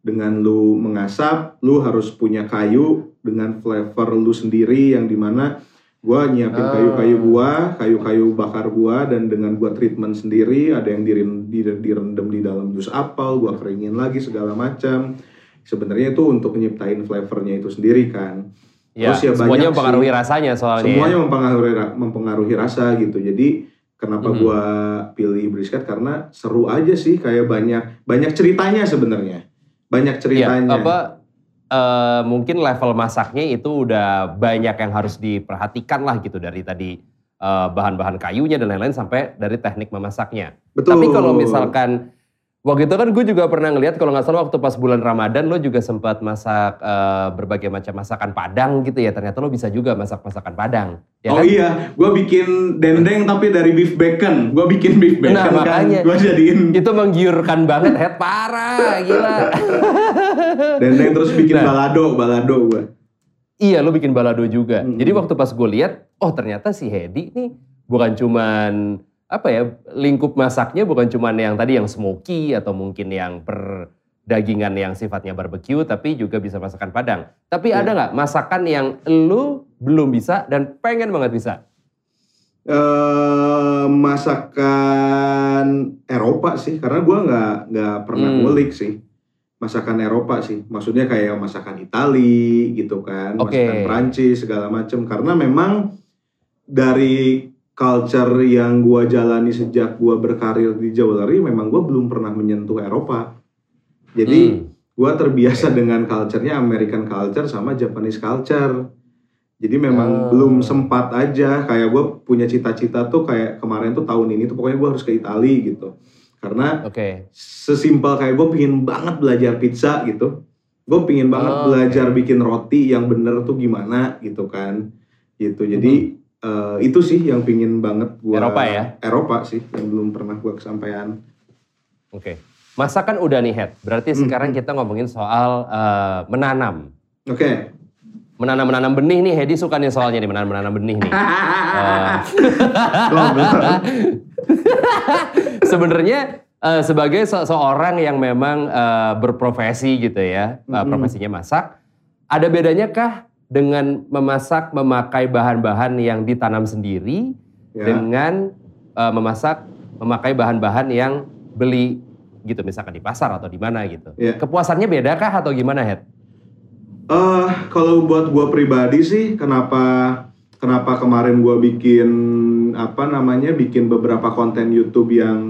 S1: dengan lu mengasap, lu harus punya kayu dengan flavor lu sendiri yang di mana gua nyiapin
S2: Ah.
S1: kayu-kayu gua, kayu-kayu bakar gua dan dengan gua treatment sendiri, ada yang diren- di- direndam di dalam jus apel, gua keringin lagi segala macam. Sebenarnya itu untuk nyiptain flavornya itu sendiri kan.
S2: Ya,
S1: Terus ya
S2: semuanya
S1: banyak
S2: mempengaruhi
S1: sih.
S2: rasanya soalnya.
S1: Semuanya
S2: ya.
S1: mempengaruhi ra- mempengaruhi rasa gitu. Jadi kenapa
S2: Mhm.
S1: gua pilih brisket karena seru aja sih kayak banyak banyak ceritanya sebenarnya. Banyak
S2: Iya,
S1: ceritanya.
S2: apa eh, mungkin level masaknya itu udah banyak yang harus diperhatikan lah gitu dari tadi eh, bahan-bahan kayunya dan lain-lain sampai dari teknik memasaknya.
S1: Betul.
S2: Tapi kalau misalkan waktu itu kan gue juga pernah ngeliat kalau nggak salah waktu pas bulan Ramadan lo juga sempat masak eh, berbagai macam masakan Padang gitu ya. Ternyata lo bisa juga masak masakan Padang. Ya
S1: oh
S2: kan?
S1: iya, gua bikin dendeng tapi dari beef bacon. Gua bikin beef bacon
S2: Nah,
S1: kan.
S2: makanya.
S1: Gua jadiin
S2: Itu menggiurkan banget, head parah, gila.
S1: dendeng terus bikin
S2: Nah.
S1: balado, balado gua.
S2: Iya, lo bikin balado juga.
S1: Mm-mm.
S2: Jadi waktu pas gue lihat, oh ternyata si Hedi nih bukan cuman apa ya lingkup masaknya bukan cuman yang tadi yang smoky atau mungkin yang perdagingan yang sifatnya barbecue, tapi juga bisa masakan Padang. Tapi
S1: Iya.
S2: ada nggak masakan yang lu belum bisa dan pengen banget bisa?
S1: eh masakan Eropa sih, karena gua nggak nggak pernah
S2: Hmm.
S1: ngulik sih masakan Eropa sih. Maksudnya kayak masakan Itali gitu kan,
S2: Oke.
S1: masakan Prancis segala macem. Karena memang dari culture yang gua jalani sejak gua berkarir di jewelry, memang gua belum pernah menyentuh Eropa. Jadi
S2: Hmm.
S1: gua terbiasa dengan culture-nya American culture sama Japanese culture. Jadi
S2: Oh.
S1: memang belum sempat aja kayak gue punya cita-cita tuh kayak kemarin tuh tahun ini tuh pokoknya gue harus ke Italia gitu. Karena
S2: Oke.
S1: sesimpel kayak gue pingin banget belajar pizza gitu. Gue pingin banget
S2: Oh,
S1: belajar
S2: oke.
S1: bikin roti yang bener tuh gimana gitu kan. Gitu. Jadi eh, itu sih yang pingin banget.
S2: Mm-hmm. Eropa ya?
S1: Eropa sih yang belum pernah gue kesampaian.
S2: Oke. Masakan udah nih Head. Berarti
S1: Hmm.
S2: sekarang kita ngomongin soal eh, menanam.
S1: Oke.
S2: Menanam-menanam benih nih, Hedi suka nih soalnya nih menanam-menanam benih nih.
S1: Belum.
S2: sebenarnya eh, sebagai se- seorang yang memang eh, berprofesi gitu ya,
S1: Mm-mm.
S2: profesinya masak, ada bedanya kah dengan memasak memakai bahan-bahan yang ditanam sendiri
S1: Ya.
S2: dengan eh, memasak memakai bahan-bahan yang beli gitu misalkan di pasar atau di mana gitu.
S1: Ya.
S2: Kepuasannya beda kah atau gimana, Head?
S1: Eh, kalau buat gua pribadi sih, kenapa kenapa kemarin gua bikin apa namanya, bikin beberapa konten YouTube yang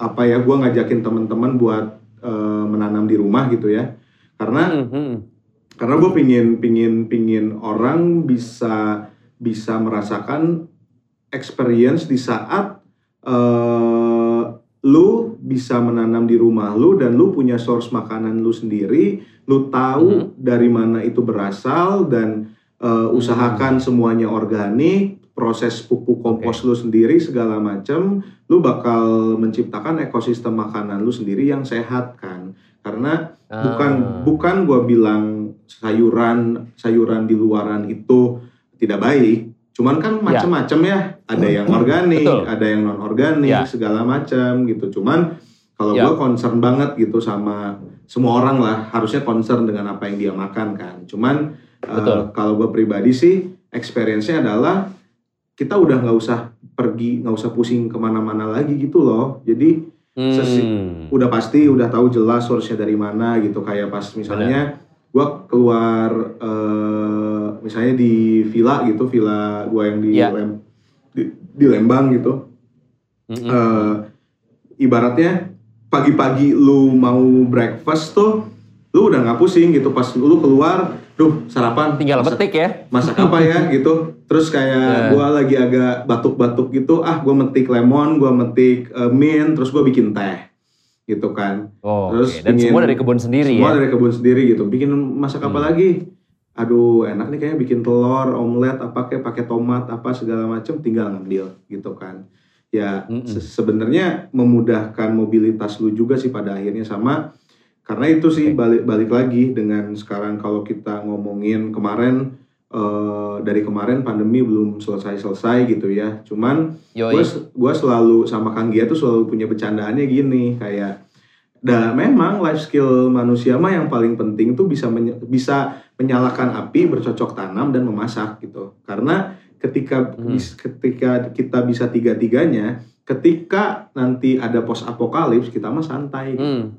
S1: apa ya, gua ngajakin teman-teman buat eh, menanam di rumah gitu ya, karena
S2: Hmm, hmm.
S1: Karena gue pingin pingin pingin orang bisa bisa merasakan experience di saat eh, lu bisa menanam di rumah lu dan lu punya source makanan lu sendiri lu tahu dari mana itu berasal dan eh, usahakan semuanya organik proses pupuk kompos lu sendiri segala macam lu bakal menciptakan ekosistem makanan lu sendiri yang sehat kan? Karena bukan
S2: Ah.
S1: bukan gue bilang sayuran sayuran di luaran itu tidak baik cuman kan macam-macam ya ada yang organik
S2: Betul.
S1: ada yang non organik
S2: Ya.
S1: segala macam gitu cuman kalau
S2: Ya.
S1: gue concern banget gitu sama semua orang lah harusnya concern dengan apa yang dia makan kan cuman
S2: Betul.
S1: kalau gue pribadi sih experience-nya adalah kita udah nggak usah pergi nggak usah pusing ke mana-mana lagi gitu loh jadi
S2: Hmm.
S1: udah pasti udah tahu jelas source-nya dari mana gitu kayak pas misalnya gua keluar eh, misalnya di villa gitu villa gua yang di,
S2: Iya.
S1: Lem- di, di Lembang gitu
S2: Mm-mm.
S1: Eh, ibaratnya pagi-pagi lu mau breakfast tuh lu udah nggak pusing gitu pas lu keluar duh sarapan
S2: Tinggal
S1: masak-
S2: petik ya.
S1: masak apa ya gitu terus kayak
S2: Ya.
S1: gua lagi agak batuk-batuk gitu ah gua metik lemon gua metik eh, mint terus gua bikin teh gitu kan.
S2: Oh,
S1: Terus
S2: oke. Dan
S1: pingin-
S2: semua dari kebun sendiri
S1: Semua
S2: ya.
S1: dari kebun sendiri gitu. Bikin masak apa
S2: Hmm.
S1: lagi? Aduh, enak nih kayaknya bikin telur, omelet, apa kayak pakai tomat, apa segala macam, tinggal ngambil gitu kan. Ya
S2: Mm-mm.
S1: se- sebenarnya memudahkan mobilitas lu juga sih pada akhirnya sama karena itu sih
S2: Oke.
S1: balik balik lagi dengan sekarang kalau kita ngomongin kemarin eh, dari kemarin pandemi belum selesai selesai gitu ya. Cuman gue selalu sama Kang Gia tuh selalu punya bercandaannya gini kayak dah memang life skill manusia mah yang paling penting tuh bisa menye- bisa menyalakan api bercocok tanam dan memasak gitu karena ketika
S2: Hmm.
S1: ketika kita bisa tiga tiganya ketika nanti ada post apokalips kita mah santai
S2: Hmm.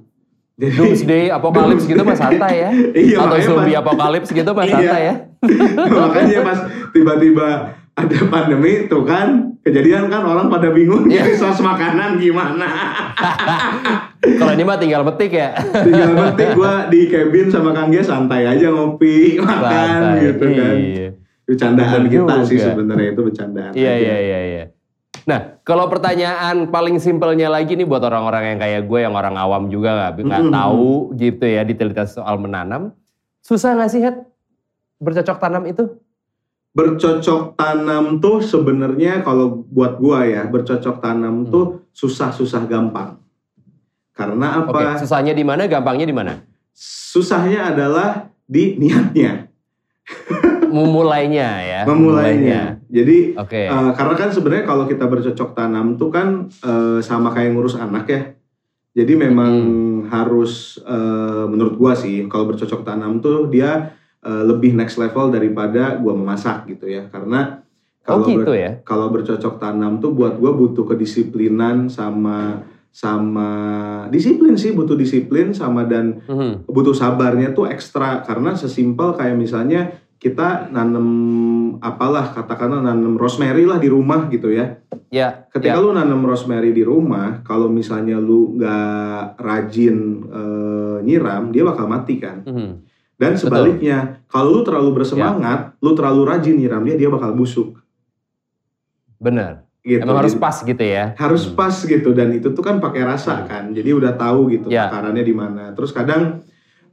S1: jadi
S2: Doomsday apokalips gitu mah santai ya.
S1: iya
S2: Atau zombie apokalips gitu mah
S1: Iya.
S2: santai ya.
S1: makanya pas tiba-tiba ada pandemi tuh kan kejadian kan orang pada bingung
S2: Iya.
S1: nyari sos makanan gimana
S2: Kalau ini mah tinggal petik ya.
S1: tinggal penting gue di cabin sama Kang Gia santai aja ngopi makan
S2: Santai.
S1: gitu kan
S2: Iya.
S1: bercandaan
S2: Bener
S1: kita sih
S2: juga.
S1: sebenarnya itu bercandaan
S2: Iya
S1: aja.
S2: iya iya iya. Nah, kalau pertanyaan paling simpelnya lagi nih buat orang-orang yang kayak gue yang orang awam juga nggak nggak
S1: Mm-mm.
S2: tahu gitu ya detail-detail soal menanam. Susah nggak sih Het bercocok tanam itu?
S1: bercocok tanam tuh sebenarnya kalau buat gua ya bercocok tanam
S2: Hmm.
S1: tuh susah-susah gampang karena apa
S2: susahnya di mana, gampangnya di mana?
S1: susahnya adalah di niatnya
S2: Memulainya ya.
S1: memulainya jadi
S2: Oke.
S1: Eh, karena kan sebenarnya kalau kita bercocok tanam tuh kan eh, sama kayak ngurus anak ya. Jadi memang
S2: Hmm.
S1: harus eh, menurut gua sih kalau bercocok tanam tuh dia eh, lebih next level daripada gua memasak gitu ya. Karena
S2: oh
S1: kalau
S2: gitu
S1: ber-
S2: ya.
S1: kalau bercocok tanam tuh buat gua butuh kedisiplinan sama sama disiplin sih butuh disiplin sama dan
S2: Mhm.
S1: butuh sabarnya tuh ekstra karena sesimpel kayak misalnya kita nanem apalah katakanlah nanem rosemary lah di rumah gitu ya
S2: Ya.
S1: ketika
S2: ya.
S1: lu nanem rosemary di rumah kalau misalnya lu nggak rajin eh, nyiram dia bakal mati kan
S2: Mhm.
S1: Dan sebaliknya kalau lu terlalu
S2: Ya.
S1: bersemangat lu terlalu rajin nyiram dia dia bakal busuk
S2: Benar.
S1: gitu
S2: Emang harus pas gitu ya.
S1: harus
S2: Hmm.
S1: pas gitu dan itu tuh kan pakai rasa
S2: Hmm.
S1: kan jadi udah tahu gitu
S2: Ya.
S1: takarannya di mana terus kadang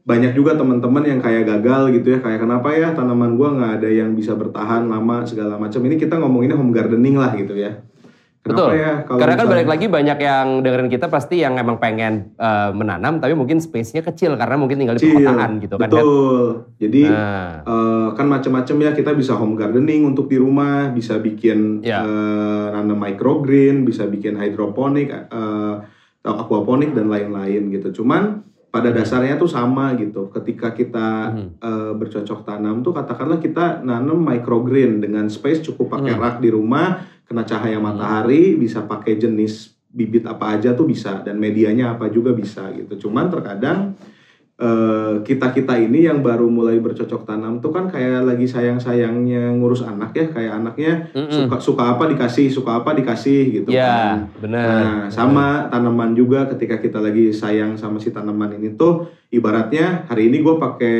S1: banyak juga teman-teman yang kayak gagal gitu ya kayak kenapa ya tanaman gua nggak ada yang bisa bertahan lama segala macam ini kita ngomonginnya home gardening lah gitu ya
S2: Betul.
S1: ya kalau
S2: Karena kan
S1: misalnya-
S2: balik lagi banyak yang dengerin kita pasti yang emang pengen eh, menanam tapi mungkin space-nya kecil karena mungkin tinggal di perkotaan gitu kan. Het?
S1: betul jadi
S2: Nah,
S1: eh, kan macam-macam ya kita bisa home gardening untuk di rumah bisa bikin
S2: Ya.
S1: eh, nanam microgreen bisa bikin hidroponik atau aquaponik dan lain-lain gitu cuman pada
S2: Hmm.
S1: dasarnya tuh sama gitu ketika kita
S2: Mhm.
S1: eh, bercocok tanam tuh katakanlah kita nanam microgreen dengan space cukup pakai
S2: Hmm.
S1: rak di rumah kena cahaya matahari bisa pakai jenis bibit apa aja tuh bisa dan medianya apa juga bisa gitu cuman terkadang kita kita ini yang baru mulai bercocok tanam tuh kan kayak lagi sayang sayangnya ngurus anak ya kayak anaknya
S2: mm-mm.
S1: suka suka apa dikasih suka apa dikasih gitu
S2: ya
S1: kan
S2: benar.
S1: Nah, sama tanaman juga ketika kita lagi sayang sama si tanaman ini tuh ibaratnya hari ini gue pakai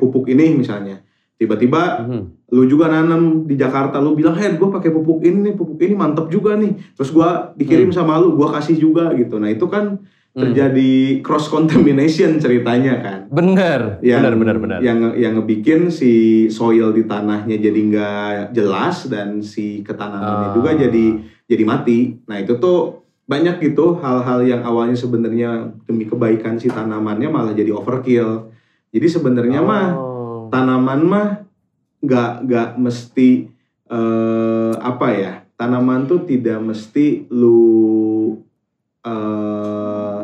S1: pupuk ini misalnya. Tiba-tiba
S2: Mhm.
S1: Lu juga nanam di Jakarta lu bilang, "Hen, gue pakai pupuk ini nih, pupuk ini mantep juga nih." Terus gua dikirim sama lu, gua kasih juga gitu. Nah, itu kan
S2: Hmm.
S1: terjadi cross contamination ceritanya kan.
S2: Bener,
S1: Yang,
S2: bener, bener, bener.
S1: Yang yang ngebikin si soil di tanahnya jadi nggak jelas dan si ketanamannya
S2: Ah.
S1: juga jadi jadi mati. Nah itu tuh banyak gitu hal-hal yang awalnya sebenarnya demi kebaikan si tanamannya malah jadi overkill. Jadi sebenarnya mah
S2: Oh.
S1: tanaman mah nggak nggak mesti eh, apa ya tanaman tuh tidak mesti lu eh,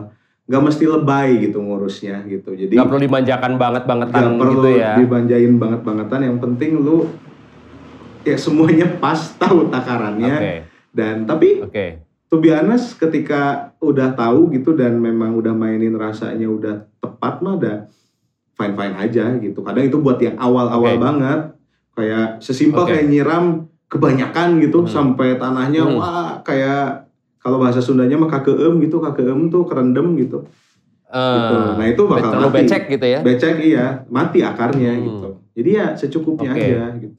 S1: nggak mesti lebay gitu ngurusnya gitu. Jadi
S2: Gak perlu dimanjakan banget-bangetan
S1: nggak perlu
S2: gitu ya.
S1: dibanjain banget-bangetan. Yang penting lu ya semuanya pas tahu takarannya
S2: Oke,
S1: dan tapi
S2: oke.
S1: to be honest ketika udah tahu gitu dan memang udah mainin rasanya udah tepat mah udah fine fine aja gitu kadang itu buat yang awal-awal
S2: Oke.
S1: banget kayak sesimpel
S2: Oke.
S1: kayak nyiram kebanyakan gitu
S2: Hmm.
S1: sampai tanahnya
S2: Hmm.
S1: wah kayak kalau bahasa Sundanya mah kakeem gitu kakeem tuh kerendam gitu Gitu.
S2: Eh,
S1: Nah, itu bakal
S2: terlalu
S1: mati.
S2: becek gitu ya.
S1: becek iya mati akarnya
S2: Hmm.
S1: gitu jadi ya secukupnya
S2: Oke.
S1: aja gitu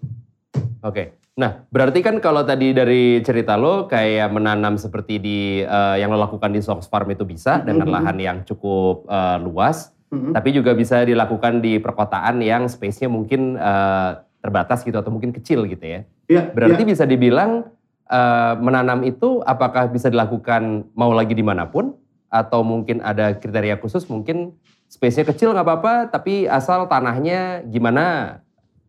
S2: Oke. Nah, berarti kan kalau tadi dari cerita lo kayak menanam seperti di uh, yang lo lakukan di Sox Farm itu bisa dengan lahan yang cukup uh, luas, mm-hmm. tapi juga bisa dilakukan di perkotaan yang space-nya mungkin uh, terbatas gitu atau mungkin kecil gitu ya.
S1: Iya.
S2: Berarti
S1: ya.
S2: bisa dibilang uh, menanam itu apakah bisa dilakukan mau lagi di mana pun atau mungkin ada kriteria khusus mungkin space-nya kecil nggak apa-apa tapi asal tanahnya gimana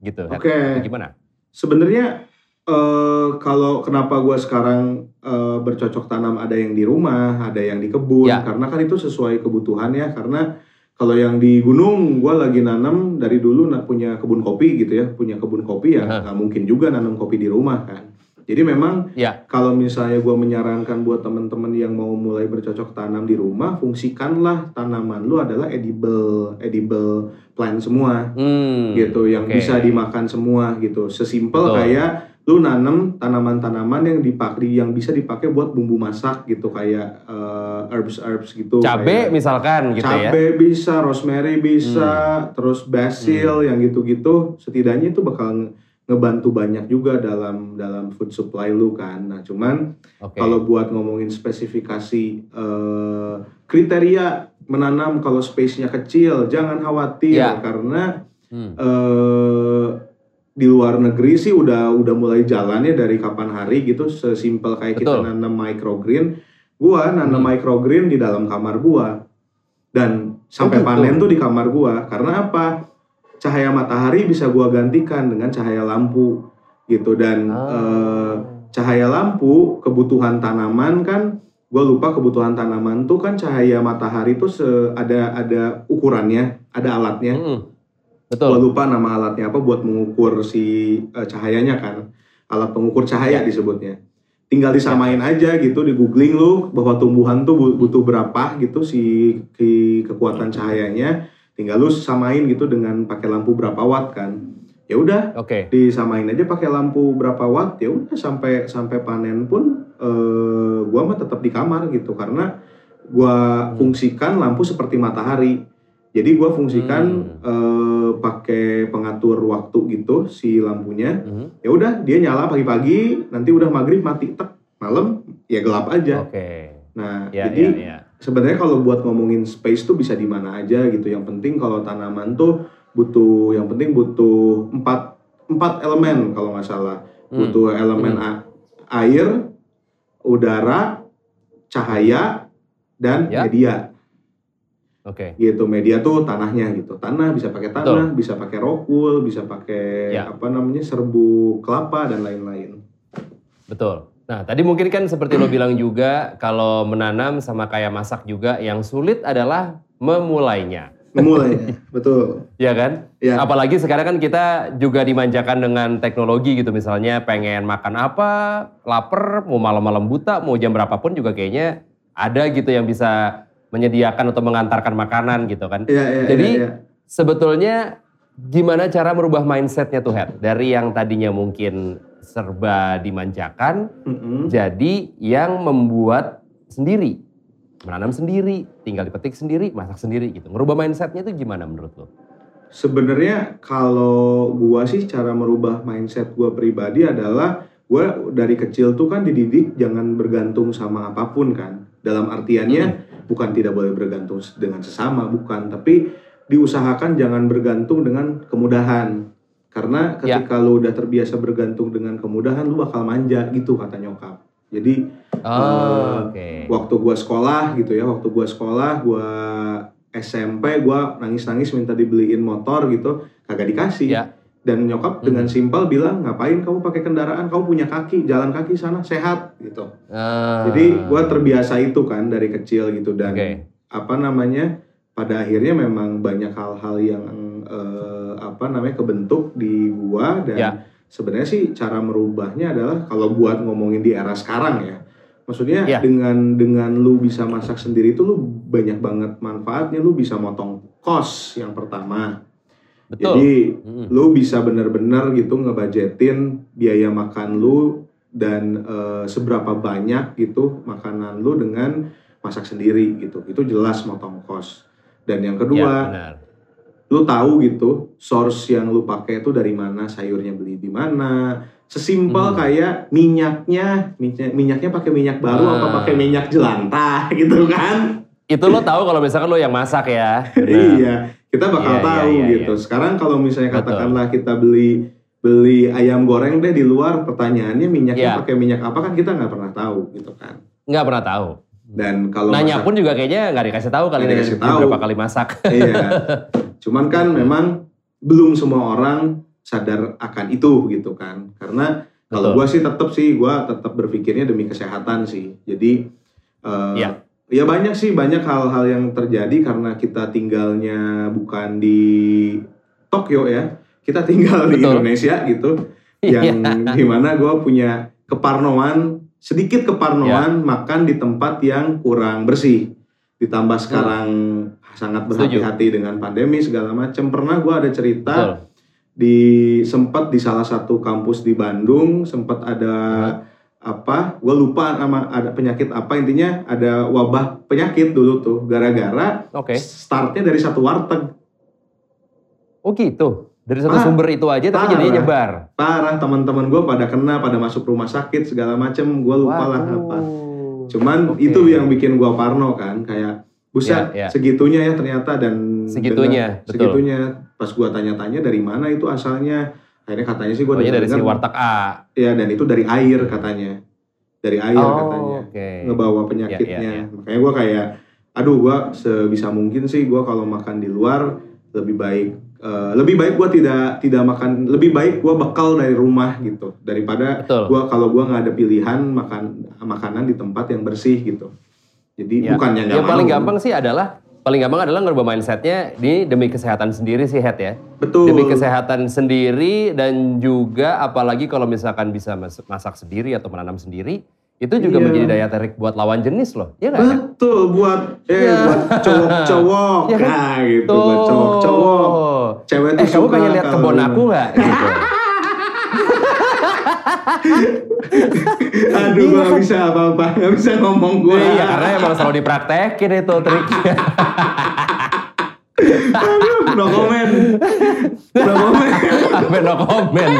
S2: gitu.
S1: Oke. Okay.
S2: Gimana?
S1: Sebenarnya Uh, kalau kenapa gue sekarang uh, bercocok tanam ada yang di rumah, ada yang di kebun, ya. karena kan itu sesuai kebutuhan ya. Karena kalau yang di gunung, gue lagi nanam dari dulu punya kebun kopi gitu ya, punya kebun kopi ya, nggak mungkin juga nanam kopi di rumah kan. Jadi memang ya. kalau misalnya gue menyarankan buat teman-teman yang mau mulai bercocok tanam di rumah, fungsikanlah tanaman lu adalah edible, edible plant semua, hmm, gitu, yang okay. bisa dimakan semua gitu. Sesimpel kayak lu nanam tanaman-tanaman yang dipakai yang bisa dipakai buat bumbu masak gitu kayak uh, herbs herbs gitu
S2: cabe misalkan gitu
S1: cabe
S2: ya
S1: cabe bisa rosemary bisa hmm. terus basil hmm. yang gitu-gitu setidaknya itu bakal ngebantu banyak juga dalam dalam food supply lu kan nah cuman okay. kalau buat ngomongin spesifikasi uh, kriteria menanam kalau space-nya kecil jangan khawatir yeah. karena hmm. uh, di luar negeri sih udah udah mulai jalan ya dari kapan hari gitu sesimpel kayak Betul. kita nanam microgreen gua nanam hmm. microgreen di dalam kamar gua dan sampai oh, gitu. panen tuh di kamar gua karena apa cahaya matahari bisa gua gantikan dengan cahaya lampu gitu dan ah. eh, cahaya lampu kebutuhan tanaman kan gue lupa kebutuhan tanaman tuh kan cahaya matahari tuh se ada ada ukurannya ada alatnya hmm. Betul. Gue lupa nama alatnya apa buat mengukur si uh, cahayanya kan. Alat pengukur cahaya disebutnya. Tinggal disamain aja gitu di googling lu bahwa tumbuhan tuh butuh berapa gitu si, si kekuatan cahayanya. Tinggal lu samain gitu dengan pakai lampu berapa watt kan. Ya udah, okay. disamain aja pakai lampu berapa watt ya udah sampai sampai panen pun uh, gua mah tetap di kamar gitu karena gua hmm. fungsikan lampu seperti matahari jadi gue fungsikan hmm. uh, pakai pengatur waktu gitu si lampunya. Hmm. Ya udah dia nyala pagi-pagi, nanti udah maghrib mati tek malam ya gelap aja.
S2: Oke. Okay.
S1: Nah ya, jadi ya, ya. sebenarnya kalau buat ngomongin space tuh bisa di mana aja gitu. Yang penting kalau tanaman tuh butuh, yang penting butuh empat empat elemen kalau nggak salah. Hmm. Butuh elemen hmm. air, udara, cahaya, dan ya. media.
S2: Oke.
S1: Okay. Gitu media tuh tanahnya gitu. Tanah bisa pakai tanah, Betul. bisa pakai rokul, bisa pakai ya. apa namanya serbu kelapa dan lain-lain.
S2: Betul. Nah, tadi mungkin kan seperti lo bilang juga kalau menanam sama kayak masak juga yang sulit adalah memulainya.
S1: Memulainya, betul.
S2: Iya kan? Ya. Apalagi sekarang kan kita juga dimanjakan dengan teknologi gitu misalnya pengen makan apa, lapar, mau malam-malam buta, mau jam berapapun juga kayaknya ada gitu yang bisa menyediakan atau mengantarkan makanan gitu kan.
S1: Iya, iya,
S2: Jadi
S1: iya, iya.
S2: sebetulnya gimana cara merubah mindsetnya tuh Head? Dari yang tadinya mungkin serba dimanjakan, mm -hmm. jadi yang membuat sendiri, menanam sendiri, tinggal dipetik sendiri, masak sendiri gitu. Merubah mindsetnya itu gimana menurut lo?
S1: Sebenarnya kalau gua sih cara merubah mindset gua pribadi adalah gua dari kecil tuh kan dididik jangan bergantung sama apa pun kan. Dalam artiannya hmm bukan tidak boleh bergantung dengan sesama bukan tapi diusahakan jangan bergantung dengan kemudahan karena ya. ketika ya. lu udah terbiasa bergantung dengan kemudahan lu bakal manja gitu kata nyokap jadi oh, uh, okay. waktu gua sekolah gitu ya waktu gua sekolah gua SMP gua nangis-nangis minta dibeliin motor gitu kagak dikasih ya dan nyokap hmm. dengan simpel bilang ngapain kamu pakai kendaraan kamu punya kaki jalan kaki sana sehat gitu uh. jadi gue terbiasa itu kan dari kecil gitu dan okay. apa namanya pada akhirnya memang banyak hal-hal yang uh, apa namanya kebentuk di gua dan yeah. sebenarnya sih cara merubahnya adalah kalau buat ngomongin di era sekarang ya maksudnya yeah. dengan dengan lu bisa masak sendiri itu lu banyak banget manfaatnya lu bisa motong kos yang pertama
S2: Betul.
S1: Jadi hmm. lu bisa bener-bener gitu ngebajetin biaya makan lu dan e, seberapa banyak gitu makanan lu dengan masak sendiri gitu. Itu jelas motong kos. Dan yang kedua, ya, lu tahu gitu source yang lu pakai itu dari mana, sayurnya beli di mana, sesimpel
S2: Hmm.
S1: kayak minyaknya minyak- minyaknya pakai minyak baru apa
S2: Ah.
S1: pakai minyak jelantah gitu kan
S2: Itu lo tahu kalau misalkan lo yang masak ya. Benar.
S1: iya kita bakal
S2: Iya, iya,
S1: tahu
S2: iya,
S1: gitu
S2: iya.
S1: sekarang kalau misalnya
S2: Betul.
S1: katakanlah kita beli beli ayam goreng deh di luar pertanyaannya minyaknya
S2: Iya.
S1: pakai minyak apa kan kita nggak pernah tahu gitu kan
S2: Nggak pernah tahu.
S1: dan kalau
S2: Nanya
S1: masak-
S2: pun juga kayaknya nggak dikasih tahu kali ini
S1: dikasih tahu.
S2: berapa kali masak.
S1: iya cuman kan memang belum semua orang sadar akan itu gitu kan karena kalau gue sih tetap sih gue tetap berpikirnya demi kesehatan sih jadi eh,
S2: Iya.
S1: Ya banyak sih banyak hal-hal yang terjadi karena kita tinggalnya bukan di Tokyo ya kita tinggal di
S2: Betul.
S1: Indonesia gitu
S2: Iya.
S1: yang di mana gue punya keparnoan sedikit keparnoan makan di tempat yang kurang bersih ditambah sekarang sangat
S2: Hmm.
S1: Berhati-hati dengan pandemi segala macam pernah gue ada cerita
S2: Betul.
S1: di sempat di salah satu kampus di Bandung sempat ada
S2: Hmm.
S1: Apa gue lupa nama ada penyakit apa intinya ada wabah penyakit dulu tuh gara-gara
S2: Oke.
S1: startnya dari satu warteg
S2: Oh gitu. Dari satu
S1: Parah.
S2: sumber itu aja tapi
S1: Parah.
S2: jadinya nyebar.
S1: parah teman-teman gue pada kena pada masuk rumah sakit segala macam gue lupa lah apa cuman
S2: Oke.
S1: itu yang bikin gue parno kan kayak buset
S2: Ya, ya.
S1: segitunya ya ternyata dan
S2: Segitunya, betul.
S1: segitunya pas gue tanya-tanya dari mana itu asalnya akhirnya katanya sih gue
S2: Pokoknya dari si warteg A.
S1: ya dan itu dari air katanya dari air
S2: oh,
S1: katanya
S2: oke.
S1: ngebawa penyakitnya
S2: Ya, ya, ya.
S1: makanya gue kayak aduh gue sebisa mungkin sih gue kalau makan di luar lebih baik eh, lebih baik gue tidak tidak makan lebih baik gue bekal dari rumah gitu daripada gua kalau gua nggak ada pilihan makan makanan di tempat yang bersih gitu jadi
S2: Ya.
S1: bukannya nggak
S2: Yang paling
S1: mau.
S2: gampang sih adalah paling gampang adalah ngerubah mindsetnya ini demi kesehatan sendiri sih head ya.
S1: betul
S2: Demi kesehatan sendiri dan juga apalagi kalau misalkan bisa mas- masak sendiri atau menanam sendiri itu juga
S1: Iya.
S2: menjadi daya tarik buat lawan jenis loh. Iya nggak? Head?
S1: betul buat eh
S2: Ya.
S1: buat cowok-cowok
S2: Ya kan?
S1: nah gitu buat cowok-cowok cewek
S2: Eh
S1: tuh
S2: kamu
S1: suka
S2: pengen lihat kebun aku nggak? Gitu.
S1: aduh gua nggak bisa apa-apa nggak bisa ngomong gua
S2: Iya karena emang selalu dipraktekin itu triknya.
S1: aduh no comment no comment
S2: Sampai no komen.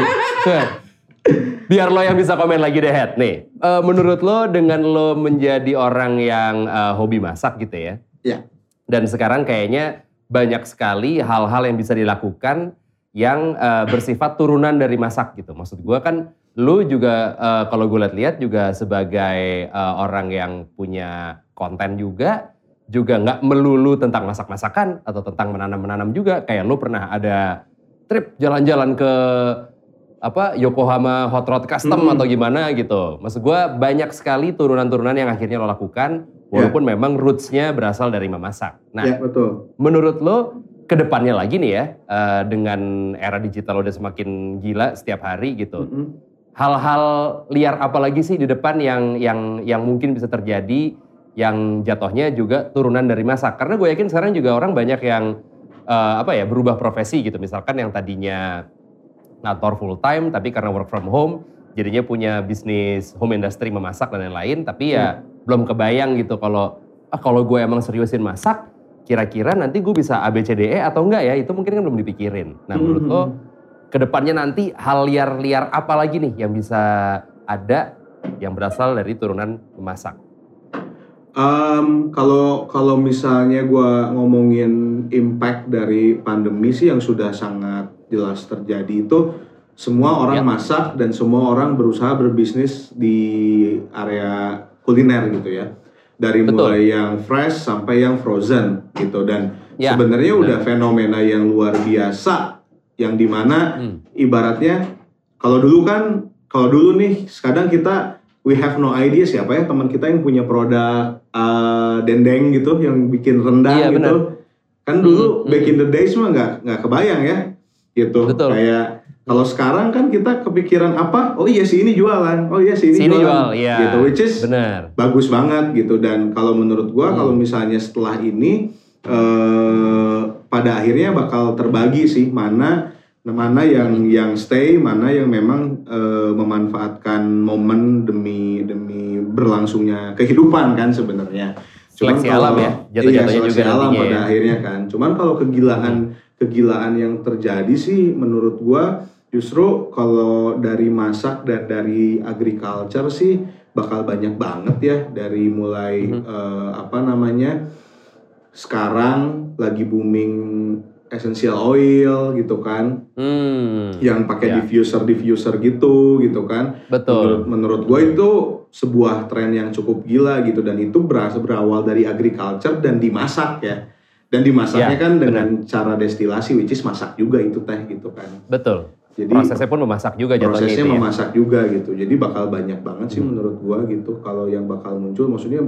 S2: Biar lo yang bisa komen lagi deh, Head. Nih, eh, menurut lo dengan lo menjadi orang yang eh, hobi masak gitu ya,
S1: ya
S2: dan sekarang kayaknya banyak sekali hal-hal yang bisa dilakukan yang eh, bersifat turunan dari masak gitu. Maksud gue kan, lo juga eh, kalau gue lihat-lihat juga sebagai eh, orang yang punya konten juga, juga nggak melulu tentang masak-masakan atau tentang menanam-menanam juga. Kayak lo pernah ada trip jalan-jalan ke apa Yokohama Hot Rod Custom
S1: Hmm.
S2: atau gimana gitu. Maksud gue banyak sekali turunan-turunan yang akhirnya lo lakukan, walaupun memang roots-nya berasal dari memasak. Nah,
S1: ya betul
S2: menurut lo ke depannya lagi nih ya, eh, dengan era digital udah semakin gila setiap hari gitu.
S1: Mm-mm.
S2: Hal-hal liar apa lagi sih di depan yang yang yang mungkin bisa terjadi yang jatuhnya juga turunan dari masak? Karena gue yakin sekarang juga orang banyak yang eh, apa ya berubah profesi gitu. Misalkan yang tadinya ngator full time tapi karena work from home jadinya punya bisnis home industry memasak dan lain-lain. Tapi ya belum kebayang gitu kalau ah kalau gue emang seriusin masak kira-kira nanti gue bisa ABCDE E atau enggak ya? Itu mungkin kan belum dipikirin. Nah menurut lo ke depannya nanti hal liar-liar apa lagi nih yang bisa ada yang berasal dari turunan memasak
S1: Em, kalau kalau misalnya gua ngomongin impact dari pandemi sih yang sudah sangat jelas terjadi itu semua orang
S2: Ya.
S1: masak dan semua orang berusaha berbisnis di area kuliner gitu ya dari
S2: Betul.
S1: mulai yang fresh sampai yang frozen gitu dan
S2: Ya,
S1: sebenarnya
S2: benar.
S1: udah fenomena yang luar biasa yang di mana
S2: Hmm.
S1: ibaratnya kalau dulu kan kalau dulu nih kadang kita we have no idea siapa ya teman kita yang punya produk uh, dendeng gitu yang bikin rendang
S2: Iya,
S1: gitu
S2: benar.
S1: kan dulu
S2: Hmm,
S1: back
S2: hmm.
S1: in the days mah nggak nggak kebayang ya gitu
S2: Betul.
S1: kayak kalau sekarang kan kita kepikiran apa oh iya si ini jualan oh iya si ini
S2: Sini
S1: jualan
S2: jual, iya.
S1: gitu which is
S2: Benar.
S1: bagus banget gitu dan kalau menurut gua
S2: Hmm.
S1: kalau misalnya setelah ini eh pada akhirnya bakal terbagi sih mana mana yang yang stay mana yang memang eh, memanfaatkan momen demi demi berlangsungnya kehidupan kan sebenarnya Cuman
S2: Seleksi
S1: kalau-
S2: alam ya, jatuh-jatuhnya
S1: iya, seleksi
S2: juga
S1: alam pada
S2: ya.
S1: akhirnya kan cuman kalau kegilaan kegilaan yang terjadi sih menurut gua Justru kalau dari masak dan dari agriculture sih bakal banyak banget ya dari mulai
S2: Mhm.
S1: eh, apa namanya sekarang lagi booming essential oil gitu kan.
S2: Hmm,
S1: yang pakai
S2: Ya.
S1: diffuser diffuser gitu gitu kan. Menurut,
S2: betul.
S1: menurut gue itu sebuah tren yang cukup gila gitu. Dan itu berasa berawal dari agriculture dan dimasak ya. Dan dimasaknya
S2: Ya,
S1: kan dengan cara destilasi which is masak juga itu teh gitu kan.
S2: Betul.
S1: Jadi
S2: Prosesnya pun memasak juga jatuhnya
S1: prosesnya
S2: itu ya.
S1: memasak juga gitu jadi bakal banyak banget sih
S2: Hmm.
S1: menurut gua gitu kalau yang bakal muncul maksudnya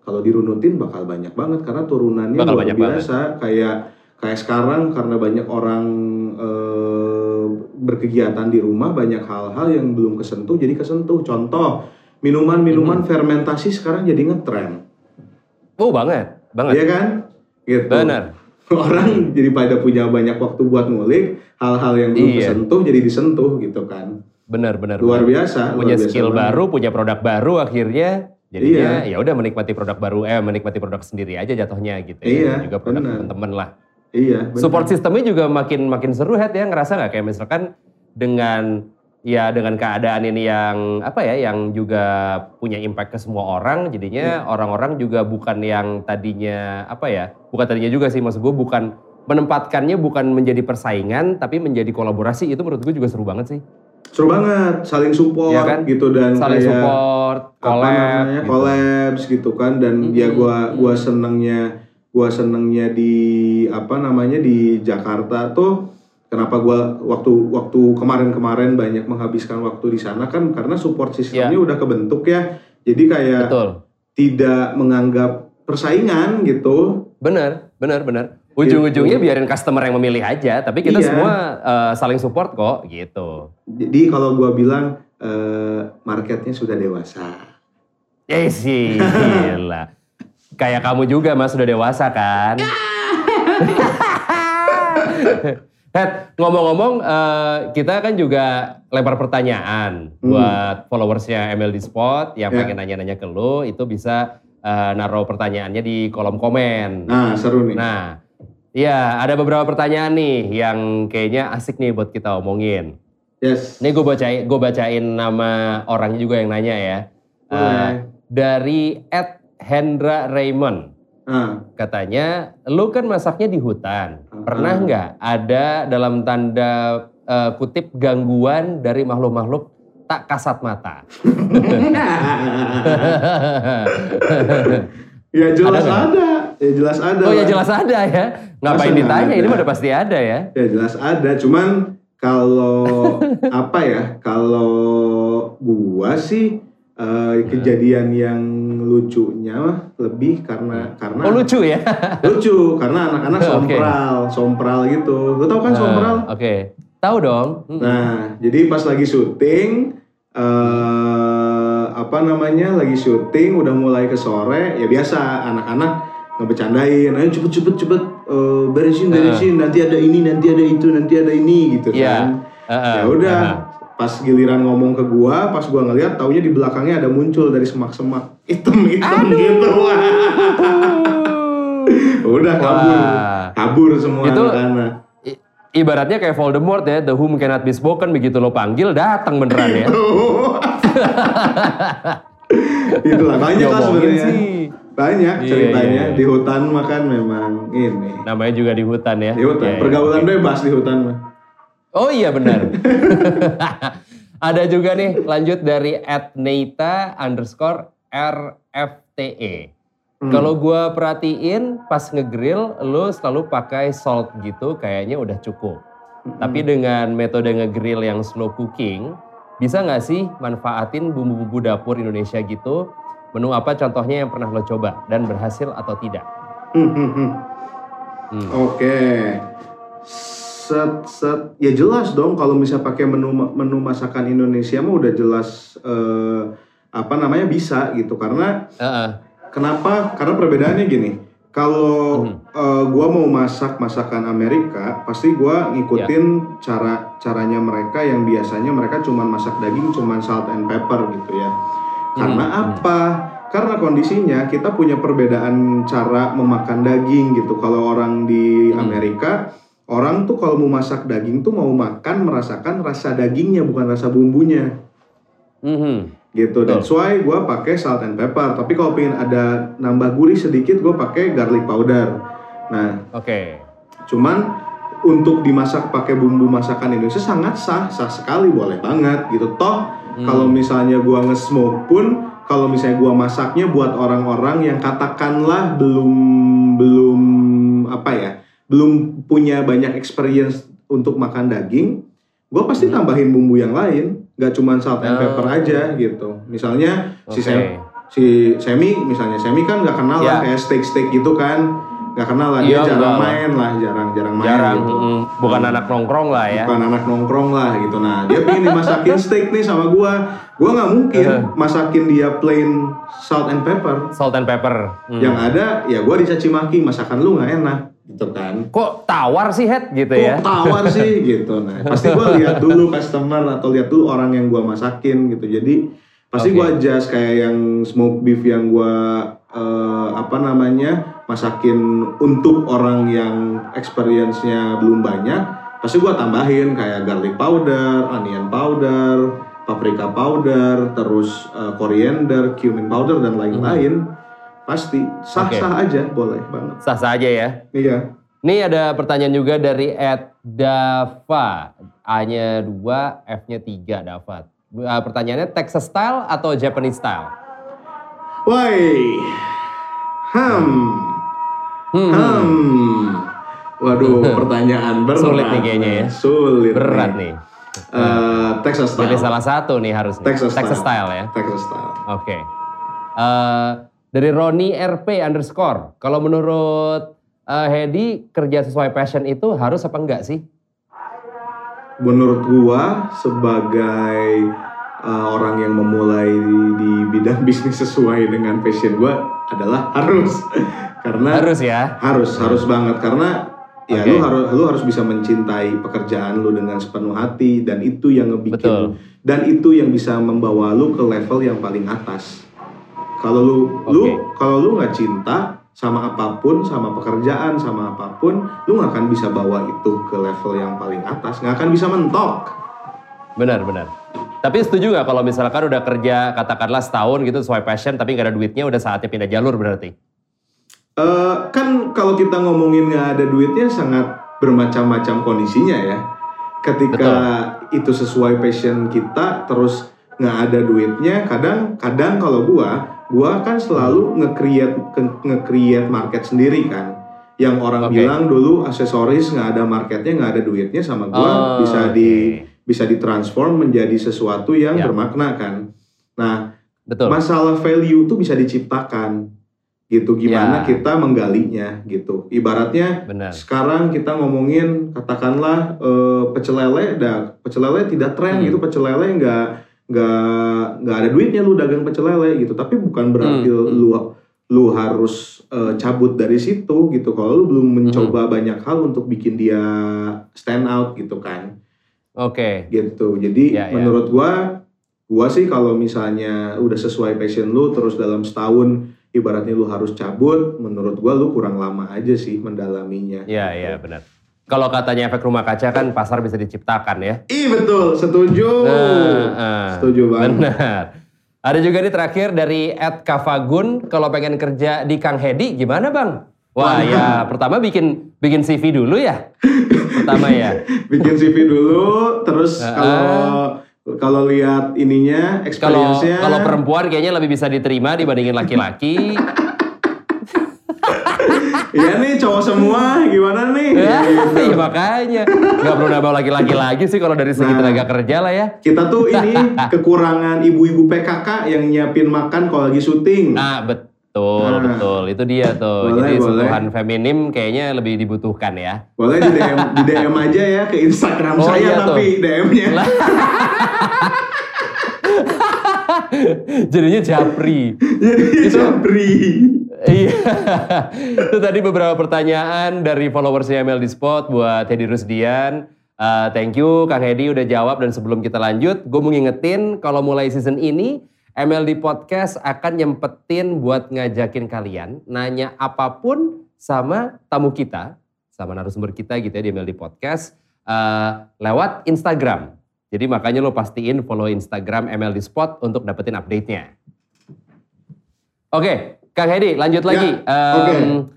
S1: kalau dirunutin bakal banyak banget karena turunannya
S2: Bakal
S1: luar
S2: banyak
S1: biasa kayak kayak sekarang karena banyak orang eh, berkegiatan di rumah banyak hal-hal yang belum kesentuh jadi kesentuh contoh minuman-minuman
S2: Hmm.
S1: fermentasi sekarang jadi ngetren
S2: Oh banget, banget.
S1: Iya kan gitu
S2: Benar.
S1: Orang jadi pada punya banyak waktu buat ngulik hal-hal yang belum
S2: Iya.
S1: kesentuh jadi disentuh gitu kan
S2: Benar, benar.
S1: luar biasa
S2: punya
S1: luar biasa
S2: skill
S1: banget.
S2: baru, punya produk baru akhirnya jadinya ya udah menikmati produk baru eh menikmati produk sendiri aja jatuhnya gitu ya.
S1: Iya,
S2: juga produk teman-teman lah.
S1: iya benar.
S2: Support sistemnya juga makin makin seru head ya ngerasa nggak kayak misalkan dengan ya dengan keadaan ini yang apa ya yang juga punya impact ke semua orang jadinya orang-orang juga bukan yang tadinya apa ya bukan tadinya juga sih maksud gue bukan menempatkannya bukan menjadi persaingan tapi menjadi kolaborasi itu menurut gue juga seru banget sih
S1: seru banget saling support
S2: Iya kan?
S1: gitu dan
S2: saling
S1: kayak
S2: support collab
S1: namanya
S2: gitu.
S1: collabs gitu kan dan
S2: Mm-mm,
S1: ya gua gua senengnya gua senengnya di apa namanya di Jakarta tuh kenapa gua waktu waktu kemarin-kemarin banyak menghabiskan waktu di sana kan karena support sistemnya udah kebentuk ya. Jadi kayak
S2: betul.
S1: tidak menganggap persaingan gitu.
S2: Benar benar benar. Ujung-ujungnya biarin customer yang memilih aja tapi kita
S1: Iya.
S2: semua eh, saling support kok gitu.
S1: Jadi kalau gua bilang eh, marketnya sudah dewasa.
S2: Eh sih, gila. Kayak kamu juga mas, sudah dewasa kan? Head, ngomong-ngomong, eh, kita kan juga lempar pertanyaan
S1: Hmm.
S2: buat followersnya MLD Spot yang
S1: Ya.
S2: pengen nanya-nanya ke lu, itu bisa eh, naruh pertanyaannya di kolom komen.
S1: nah seru nih
S2: Nah, ya ada beberapa pertanyaan nih yang kayaknya asik nih buat kita omongin.
S1: yes
S2: Ini gue bacain, gue bacain nama orangnya juga yang nanya ya.
S1: Boleh
S2: dari Ed Hendra Raymond.
S1: nah
S2: Katanya, lu kan masaknya di hutan.
S1: Ah.
S2: Pernah nggak ada dalam tanda eh, kutip gangguan dari makhluk-makhluk tak kasat mata?
S1: ya jelas
S2: Ada
S1: ada, ya jelas ada
S2: oh ya jelas ada ya. Ngapain
S1: Masa
S2: ditanya? Ini
S1: ada?
S2: mah udah pasti ada ya.
S1: Ya jelas ada, cuman kalau apa ya? Kalau gua sih eh, kejadian yang lucunya mah lebih karena karena
S2: Oh lucu ya?
S1: lucu karena anak-anak sompral, sompral gitu. Lu tau kan sompral?
S2: Ah, Oke, tahu dong. Mm.
S1: Nah, jadi pas lagi syuting eh apa namanya? Lagi syuting udah mulai ke sore, ya biasa anak-anak ngebecandain, ayo cepet cepet cepet eh, beresin beresin, nanti ada ini, nanti ada itu, nanti ada ini gitu
S2: Iya.
S1: kan.
S2: Ah, ah,
S1: Ya udah,
S2: ah.
S1: Pas giliran ngomong ke gua, pas gua ngeliat taunya di belakangnya ada muncul dari semak-semak hitam-hitam gitu. udah kabur.
S2: Wah.
S1: Kabur semua
S2: Itu- ibaratnya kayak Voldemort ya, the whom cannot be spoken begitu lo panggil datang beneran ya.
S1: Itulah banyak lah sebenarnya. Banyak
S2: Iya,
S1: ceritanya
S2: iya, iya.
S1: di hutan makan memang ini.
S2: Namanya juga di hutan ya.
S1: Di hutan,
S2: Iya, iya.
S1: pergaulan bebas di hutan mah.
S2: Oh iya benar. Ada juga nih lanjut dari @neita underscore rfte.
S1: Hmm.
S2: Kalau gua perhatiin pas ngegrill lo selalu pakai salt gitu kayaknya udah cukup.
S1: Hmm.
S2: Tapi dengan metode ngegrill yang slow cooking, bisa nggak sih manfaatin bumbu-bumbu dapur Indonesia gitu? Menu apa contohnya yang pernah lo coba dan berhasil atau tidak?
S1: Hmm, hmm, hmm.
S2: Hmm.
S1: Set set ya jelas dong kalau bisa pakai menu menu masakan Indonesia mah udah jelas eh, apa namanya bisa gitu karena
S2: Heeh.
S1: kenapa? Karena perbedaannya gini. Kalau
S2: Hmm.
S1: eh, gua mau masak masakan Amerika, pasti gua ngikutin
S2: Ya.
S1: cara caranya mereka yang biasanya mereka cuman masak daging cuman salt and pepper gitu ya. Karena
S2: Hmm, hmm.
S1: apa? Karena kondisinya kita punya perbedaan cara memakan daging gitu. Kalau orang di
S2: Hmm.
S1: Orang tuh kalau mau masak daging tuh mau makan merasakan rasa dagingnya bukan rasa bumbunya
S2: Mhm.
S1: gitu. That's why gue pakai salt and pepper. Tapi kalau pengen ada nambah gurih sedikit, gue pakai garlic powder. Nah,
S2: Oke.
S1: cuman untuk dimasak pakai bumbu masakan Indonesia sangat sah, sah sekali, boleh banget gitu. Toh
S2: Hmm.
S1: kalau misalnya gue nge-smoke pun, kalau misalnya gue masaknya buat orang-orang yang katakanlah belum belum apa ya, belum punya banyak experience untuk makan daging, gue pasti
S2: Hmm.
S1: tambahin bumbu yang lain, gak cuma salt and
S2: Oh.
S1: pepper aja gitu. Misalnya si
S2: Oke.
S1: Sem- si Semi misalnya Semi kan nggak kenal lah
S2: Ya.
S1: kayak steak steak gitu kan nggak kenal lah dia
S2: Iya,
S1: jarang
S2: enggak lah.
S1: main lah jarang jarang main
S2: Jarang,
S1: gitu
S2: bukan anak nongkrong lah ya.
S1: bukan anak nongkrong lah gitu nah dia pengen dimasakin steak nih sama gua gua nggak mungkin
S2: Eh.
S1: masakin dia plain salt and pepper
S2: Salt and pepper. Hmm.
S1: yang ada ya gua dicaci maki masakan lu nggak enak gitu kan.
S2: Kok tawar sih head gitu
S1: kok
S2: ya?
S1: tawar sih? Gitu. Nah pasti gua lihat dulu customer atau lihat dulu orang yang gua masakin gitu. Jadi pasti
S2: Oke.
S1: gua adjust kayak yang smoke beef yang gua eh, apa namanya masakin untuk orang yang experience-nya belum banyak pasti gua tambahin kayak garlic powder, onion powder, paprika powder, terus eh, coriander, cumin powder dan lain-lain pasti sah-sah aja boleh banget
S2: Sah-sah aja ya.
S1: iya
S2: Nih ada pertanyaan juga dari Ed Dava. A-nya 2, F-nya 3 Dava. Uh, Pertanyaannya Texas style atau Japanese style?
S1: Woi, hmm,
S2: Hmm,
S1: hmm. Waduh, pertanyaan berat.
S2: Sulit nih kayaknya ya.
S1: Sulit.
S2: berat nih.
S1: Eh, Texas style.
S2: Pilih salah satu nih harusnya.
S1: Texas style.
S2: style ya.
S1: Texas style.
S2: Oke. Eh, dari Roni RP underscore. Kalau menurut eh, Hedi kerja sesuai passion itu harus apa enggak sih?
S1: Menurut gua sebagai eh, orang yang memulai di, di bidang bisnis sesuai dengan passion gua adalah harus. Karena
S2: Harus ya.
S1: harus harus banget karena ya
S2: Oke.
S1: lu harus lu harus bisa mencintai pekerjaan lu dengan sepenuh hati dan itu yang ngebikin
S2: Betul.
S1: dan itu yang bisa membawa lu ke level yang paling atas. Kalau lu lu
S2: Oke.
S1: kalau lu nggak cinta sama apa pun, sama pekerjaan, sama apa pun, lu nggak akan bisa bawa itu ke level yang paling atas, nggak akan bisa mentok.
S2: Benar, benar. Tapi setuju nggak kalau misalkan udah kerja katakanlah setahun gitu sesuai passion tapi nggak ada duitnya udah saatnya pindah jalur berarti?
S1: Eh, kan kalau kita ngomongin nggak ada duitnya sangat bermacam-macam kondisinya ya. Ketika itu sesuai passion kita, terus nggak ada duitnya, kadang-kadang kalau gua, gua kan selalu nge-create nge-create market sendiri kan. Yang orang
S2: Oke.
S1: bilang dulu aksesoris nggak ada marketnya, nggak ada duitnya, sama gua
S2: Oh,
S1: bisa
S2: oke.
S1: di bisa ditransform menjadi sesuatu yang
S2: Ya.
S1: bermakna kan. Nah,
S2: Betul.
S1: masalah value itu bisa diciptakan gitu gimana
S2: Ya.
S1: kita menggalinya gitu ibaratnya
S2: Benar.
S1: sekarang kita ngomongin katakanlah eh, pecel lele dah pecel lele tidak tren
S2: Hmm.
S1: gitu pecel lele nggak nggak nggak ada duitnya lu dagang pecel lele gitu tapi bukan berarti
S2: Hmm, hmm.
S1: lu lu harus eh, cabut dari situ gitu kalau lu belum
S2: Hmm.
S1: mencoba banyak hal untuk bikin dia stand out gitu kan
S2: Oke.
S1: gitu. Jadi
S2: Ya, ya.
S1: menurut gua, gua sih kalau misalnya udah sesuai passion lu terus dalam setahun ibaratnya lu harus cabut, menurut gua lu kurang lama aja sih mendalaminya.
S2: Iya, iya benar. Kalau katanya efek rumah kaca kan pasar bisa diciptakan ya.
S1: Ih betul, setuju.
S2: Nah, ah.
S1: setuju banget.
S2: Benar. Ada juga nih terakhir dari Ed Kavagun, kalau pengen kerja di Kang Hedi gimana bang? Wah ya, pertama bikin bikin CV dulu ya. Pertama ya.
S1: Bikin CV dulu, terus kalau kalau lihat ininya, experience-nya.
S2: kalau perempuan kayaknya lebih bisa diterima dibandingin laki-laki.
S1: Iya nih cowok semua, gimana nih?
S2: ya,
S1: Gitu.
S2: iya makanya. Nggak perlu nambah laki-laki lagi sih kalau dari segi
S1: Nah.
S2: tenaga kerja lah ya.
S1: Kita tuh ini kekurangan ibu-ibu PKK yang nyiapin makan kalau lagi syuting.
S2: Nah, betul,
S1: Nah.
S2: betul. Itu dia tuh.
S1: Boleh,
S2: Jadi
S1: boleh.
S2: sentuhan feminim kayaknya lebih dibutuhkan ya.
S1: Boleh di DM, di DM aja ya ke Instagram
S2: Oh,
S1: saya
S2: iya
S1: tapi DM-nya.
S2: Jadinya japri.
S1: Jadi Jabri.
S2: Iya. Itu tadi beberapa pertanyaan dari followersnya ML di Spot buat Hedi Rusdian. Uh, thank you Kang Hedi udah jawab dan sebelum kita lanjut, gue mau ngingetin kalau mulai season ini MLD Podcast akan nyempetin buat ngajakin kalian nanya apa pun sama tamu kita sama narasumber kita gitu ya di MLD Podcast uh, lewat Instagram. Jadi makanya lo pastiin follow Instagram MLD Spot untuk dapetin update-nya. Oke, Kang Hedi lanjut lagi.
S1: Ya.
S2: Um,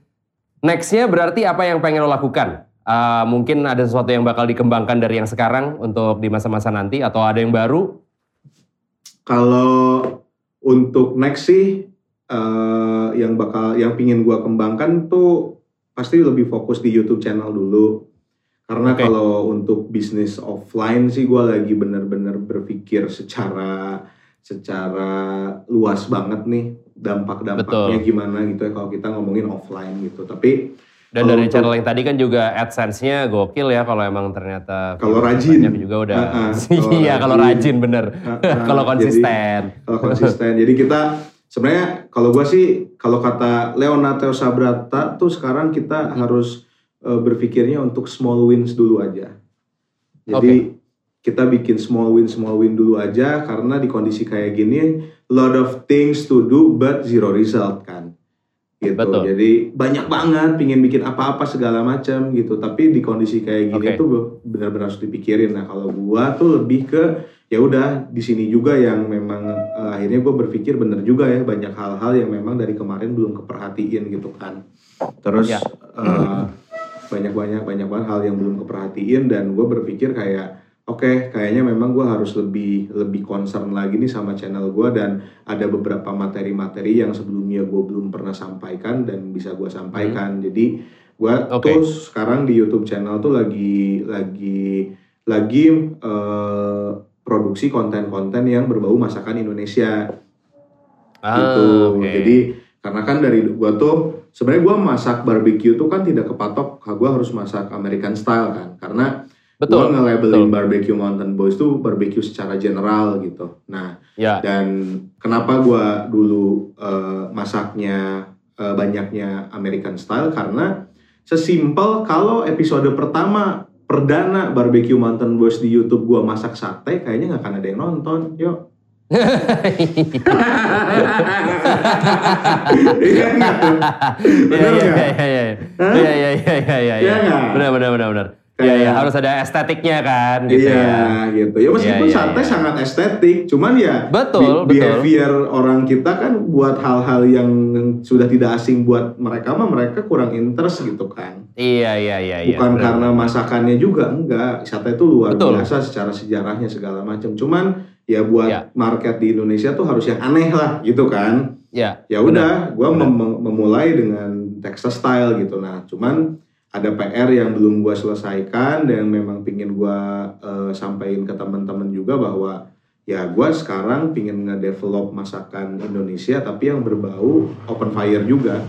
S2: Nextnya berarti apa yang pengen lo lakukan? Uh, mungkin ada sesuatu yang bakal dikembangkan dari yang sekarang untuk di masa-masa nanti atau ada yang baru?
S1: Kalau untuk next sih eh, yang bakal yang pingin gua kembangkan tuh pasti lebih fokus di YouTube channel dulu. Karena
S2: Oke.
S1: kalau untuk bisnis offline sih gua lagi bener-bener berpikir secara secara luas banget nih dampak-dampaknya gimana gitu ya kalau kita ngomongin offline gitu. Tapi
S2: Dan dari channel yang tadi kan juga AdSense-nya gokil ya kalau emang ternyata
S1: Kalau rajin.
S2: juga udah. Iya kalau
S1: rajin.
S2: bener.
S1: uh, uh,
S2: kalau konsisten.
S1: kalau konsisten. Jadi kita sebenarnya kalau gua sih kalau kata Leonardo Sabrata tuh sekarang kita harus eh, berpikirnya untuk small wins dulu aja. Jadi kita bikin small win small win dulu aja karena di kondisi kayak gini lot of things to do but zero result kan. Gitu.
S2: Betul.
S1: Jadi banyak banget pingin bikin apa-apa segala macam gitu. Tapi di kondisi kayak gini
S2: Oke.
S1: tuh benar-benar harus dipikirin. Nah, kalau gua tuh lebih ke ya udah di sini juga yang memang eh, akhirnya gue berpikir bener juga ya banyak hal-hal yang memang dari kemarin belum keperhatiin gitu kan terus
S2: Ya.
S1: eh, banyak-banyak banyak banget hal yang belum keperhatiin dan gue berpikir kayak oke kayaknya memang gue harus lebih lebih concern lagi nih sama channel gue dan ada beberapa materi-materi yang sebelumnya gue belum pernah sampaikan dan bisa gue sampaikan jadi gue
S2: Oke.
S1: tuh sekarang di YouTube channel tuh lagi lagi lagi eh, produksi konten-konten yang berbau masakan Indonesia
S2: Ah,
S1: gitu.
S2: oke.
S1: Jadi karena kan dari gua tuh sebenarnya gua masak barbecue tuh kan tidak kepatok gua harus masak American style kan. Karena
S2: betul.
S1: gua nge-labelin barbecue Mountain Boys tuh barbecue secara general gitu. Nah,
S2: Ya,
S1: dan kenapa gua dulu eh, masaknya eh, banyaknya American style karena sesimpel kalau episode pertama perdana barbecue Mountain Boys di YouTube gua masak sate kayaknya nggak akan ada yang nonton. Yuk. Iya nggak?
S2: Iya
S1: Bener
S2: iya
S1: nggak?
S2: iya iya.
S1: Hah?
S2: Iya iya iya iya iya.
S1: Iya nggak?
S2: Benar benar benar benar. Iya
S1: Kayak-
S2: harus ada estetiknya kan gitu
S1: iya
S2: ya.
S1: gitu. Ya meskipun
S2: Iya, iya,
S1: sate
S2: iya.
S1: sangat estetik, cuman ya
S2: Betul,
S1: be-
S2: betul.
S1: behavior orang kita kan buat hal-hal yang sudah tidak asing buat mereka mah mereka kurang interest gitu kan.
S2: Iya iya iya iya.
S1: Bukan
S2: benar,
S1: karena masakannya juga enggak. Sate itu luar
S2: Betul.
S1: biasa secara sejarahnya segala macam. Cuman ya buat
S2: Iya.
S1: market di Indonesia tuh harus yang aneh lah gitu kan. Ya
S2: Benar,
S1: udah gue
S2: benar.
S1: memulai dengan Texas style gitu nah cuman ada PR yang belum gue selesaikan dan memang pingin gue sampaikan ke teman-teman juga bahwa ya gue sekarang pingin ngedevelop masakan Indonesia tapi yang berbau open fire juga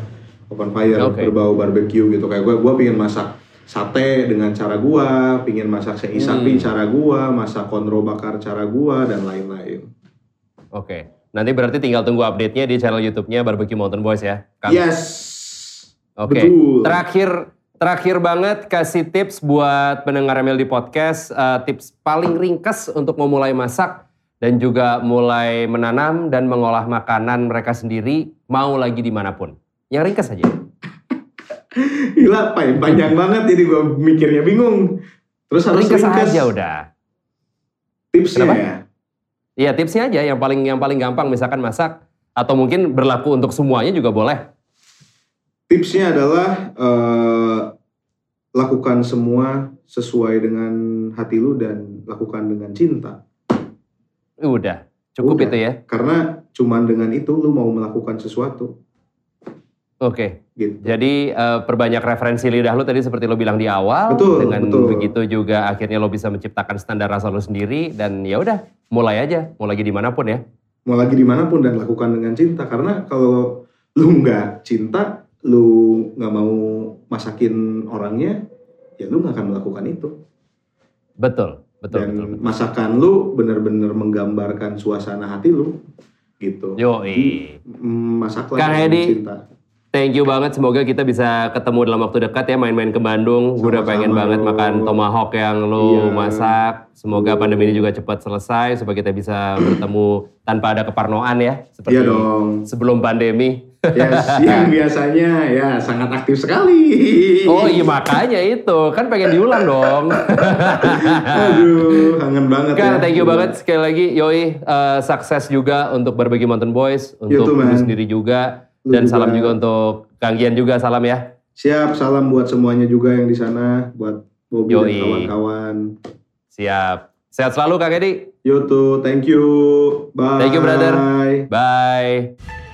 S1: open fire
S2: Oke.
S1: berbau barbecue gitu kayak gue gue pingin masak sate dengan cara gue pingin masak sei sapi
S2: Hmm.
S1: cara gue masak konro bakar cara gue dan lain-lain
S2: Oke. Nanti berarti tinggal tunggu update-nya di channel YouTube-nya Barbecue Mountain Boys ya. Kang?
S1: yes
S2: Oke.
S1: betul
S2: Terakhir terakhir banget kasih tips buat pendengar MLD Podcast, eh, tips paling ringkas untuk memulai masak dan juga mulai menanam dan mengolah makanan mereka sendiri mau lagi di mana pun. Yang ringkas aja.
S1: Gila, panjang banget jadi gue mikirnya bingung. Terus harus
S2: Ringkas
S1: ringkas,
S2: aja udah.
S1: tipsnya
S2: Kenapa?
S1: ya.
S2: Iya tipsnya aja yang paling yang paling gampang misalkan masak atau mungkin berlaku untuk semuanya juga boleh.
S1: Tipsnya adalah eh, lakukan semua sesuai dengan hati lu dan lakukan dengan cinta.
S2: Udah cukup
S1: Udah.
S2: itu ya.
S1: Karena cuman dengan itu lu mau melakukan sesuatu
S2: Oke.
S1: gitu.
S2: Jadi eh, perbanyak referensi lidah lu tadi seperti lo bilang di awal.
S1: Betul,
S2: Dengan
S1: betul.
S2: begitu juga akhirnya lo bisa menciptakan standar rasa lo sendiri dan ya udah mulai aja, mau lagi di mana pun ya.
S1: Mau lagi di mana pun dan lakukan dengan cinta. Karena kalau lu nggak cinta, lu nggak mau masakin orangnya, ya lu nggak akan melakukan itu.
S2: Betul, betul,
S1: dan
S2: betul. betul.
S1: masakan lu bener-bener menggambarkan suasana hati lu gitu.
S2: Yoi.
S1: Mm, Masaklah
S2: Kang
S1: dengan
S2: Edi.
S1: cinta.
S2: Thank you banget. Semoga kita bisa ketemu dalam waktu dekat ya main-main ke Bandung. Gue udah pengen banget
S1: bro.
S2: makan tomahawk yang lo
S1: Iya.
S2: masak. Semoga
S1: Betul.
S2: pandemi ini juga cepat selesai supaya kita bisa bertemu tanpa ada keparnoan ya. Seperti
S1: Iya dong.
S2: sebelum pandemi.
S1: Yes, yang biasanya ya sangat aktif sekali.
S2: Oh iya makanya itu kan pengen diulang dong.
S1: Aduh, kangen banget
S2: Kak,
S1: ya.
S2: thank you banget sekali lagi Yoi, eh, sukses juga untuk Barbecue Mountain Boys, untuk
S1: man.
S2: sendiri juga,
S1: Lu
S2: dan
S1: juga.
S2: salam juga untuk Kang Gian juga, salam ya.
S1: Siap, salam buat semuanya juga yang di sana, buat Bobby
S2: Yoi.
S1: dan kawan-kawan.
S2: Siap. Sehat selalu Kak Edi.
S1: You too, thank you. Bye.
S2: Thank you, brother. Bye.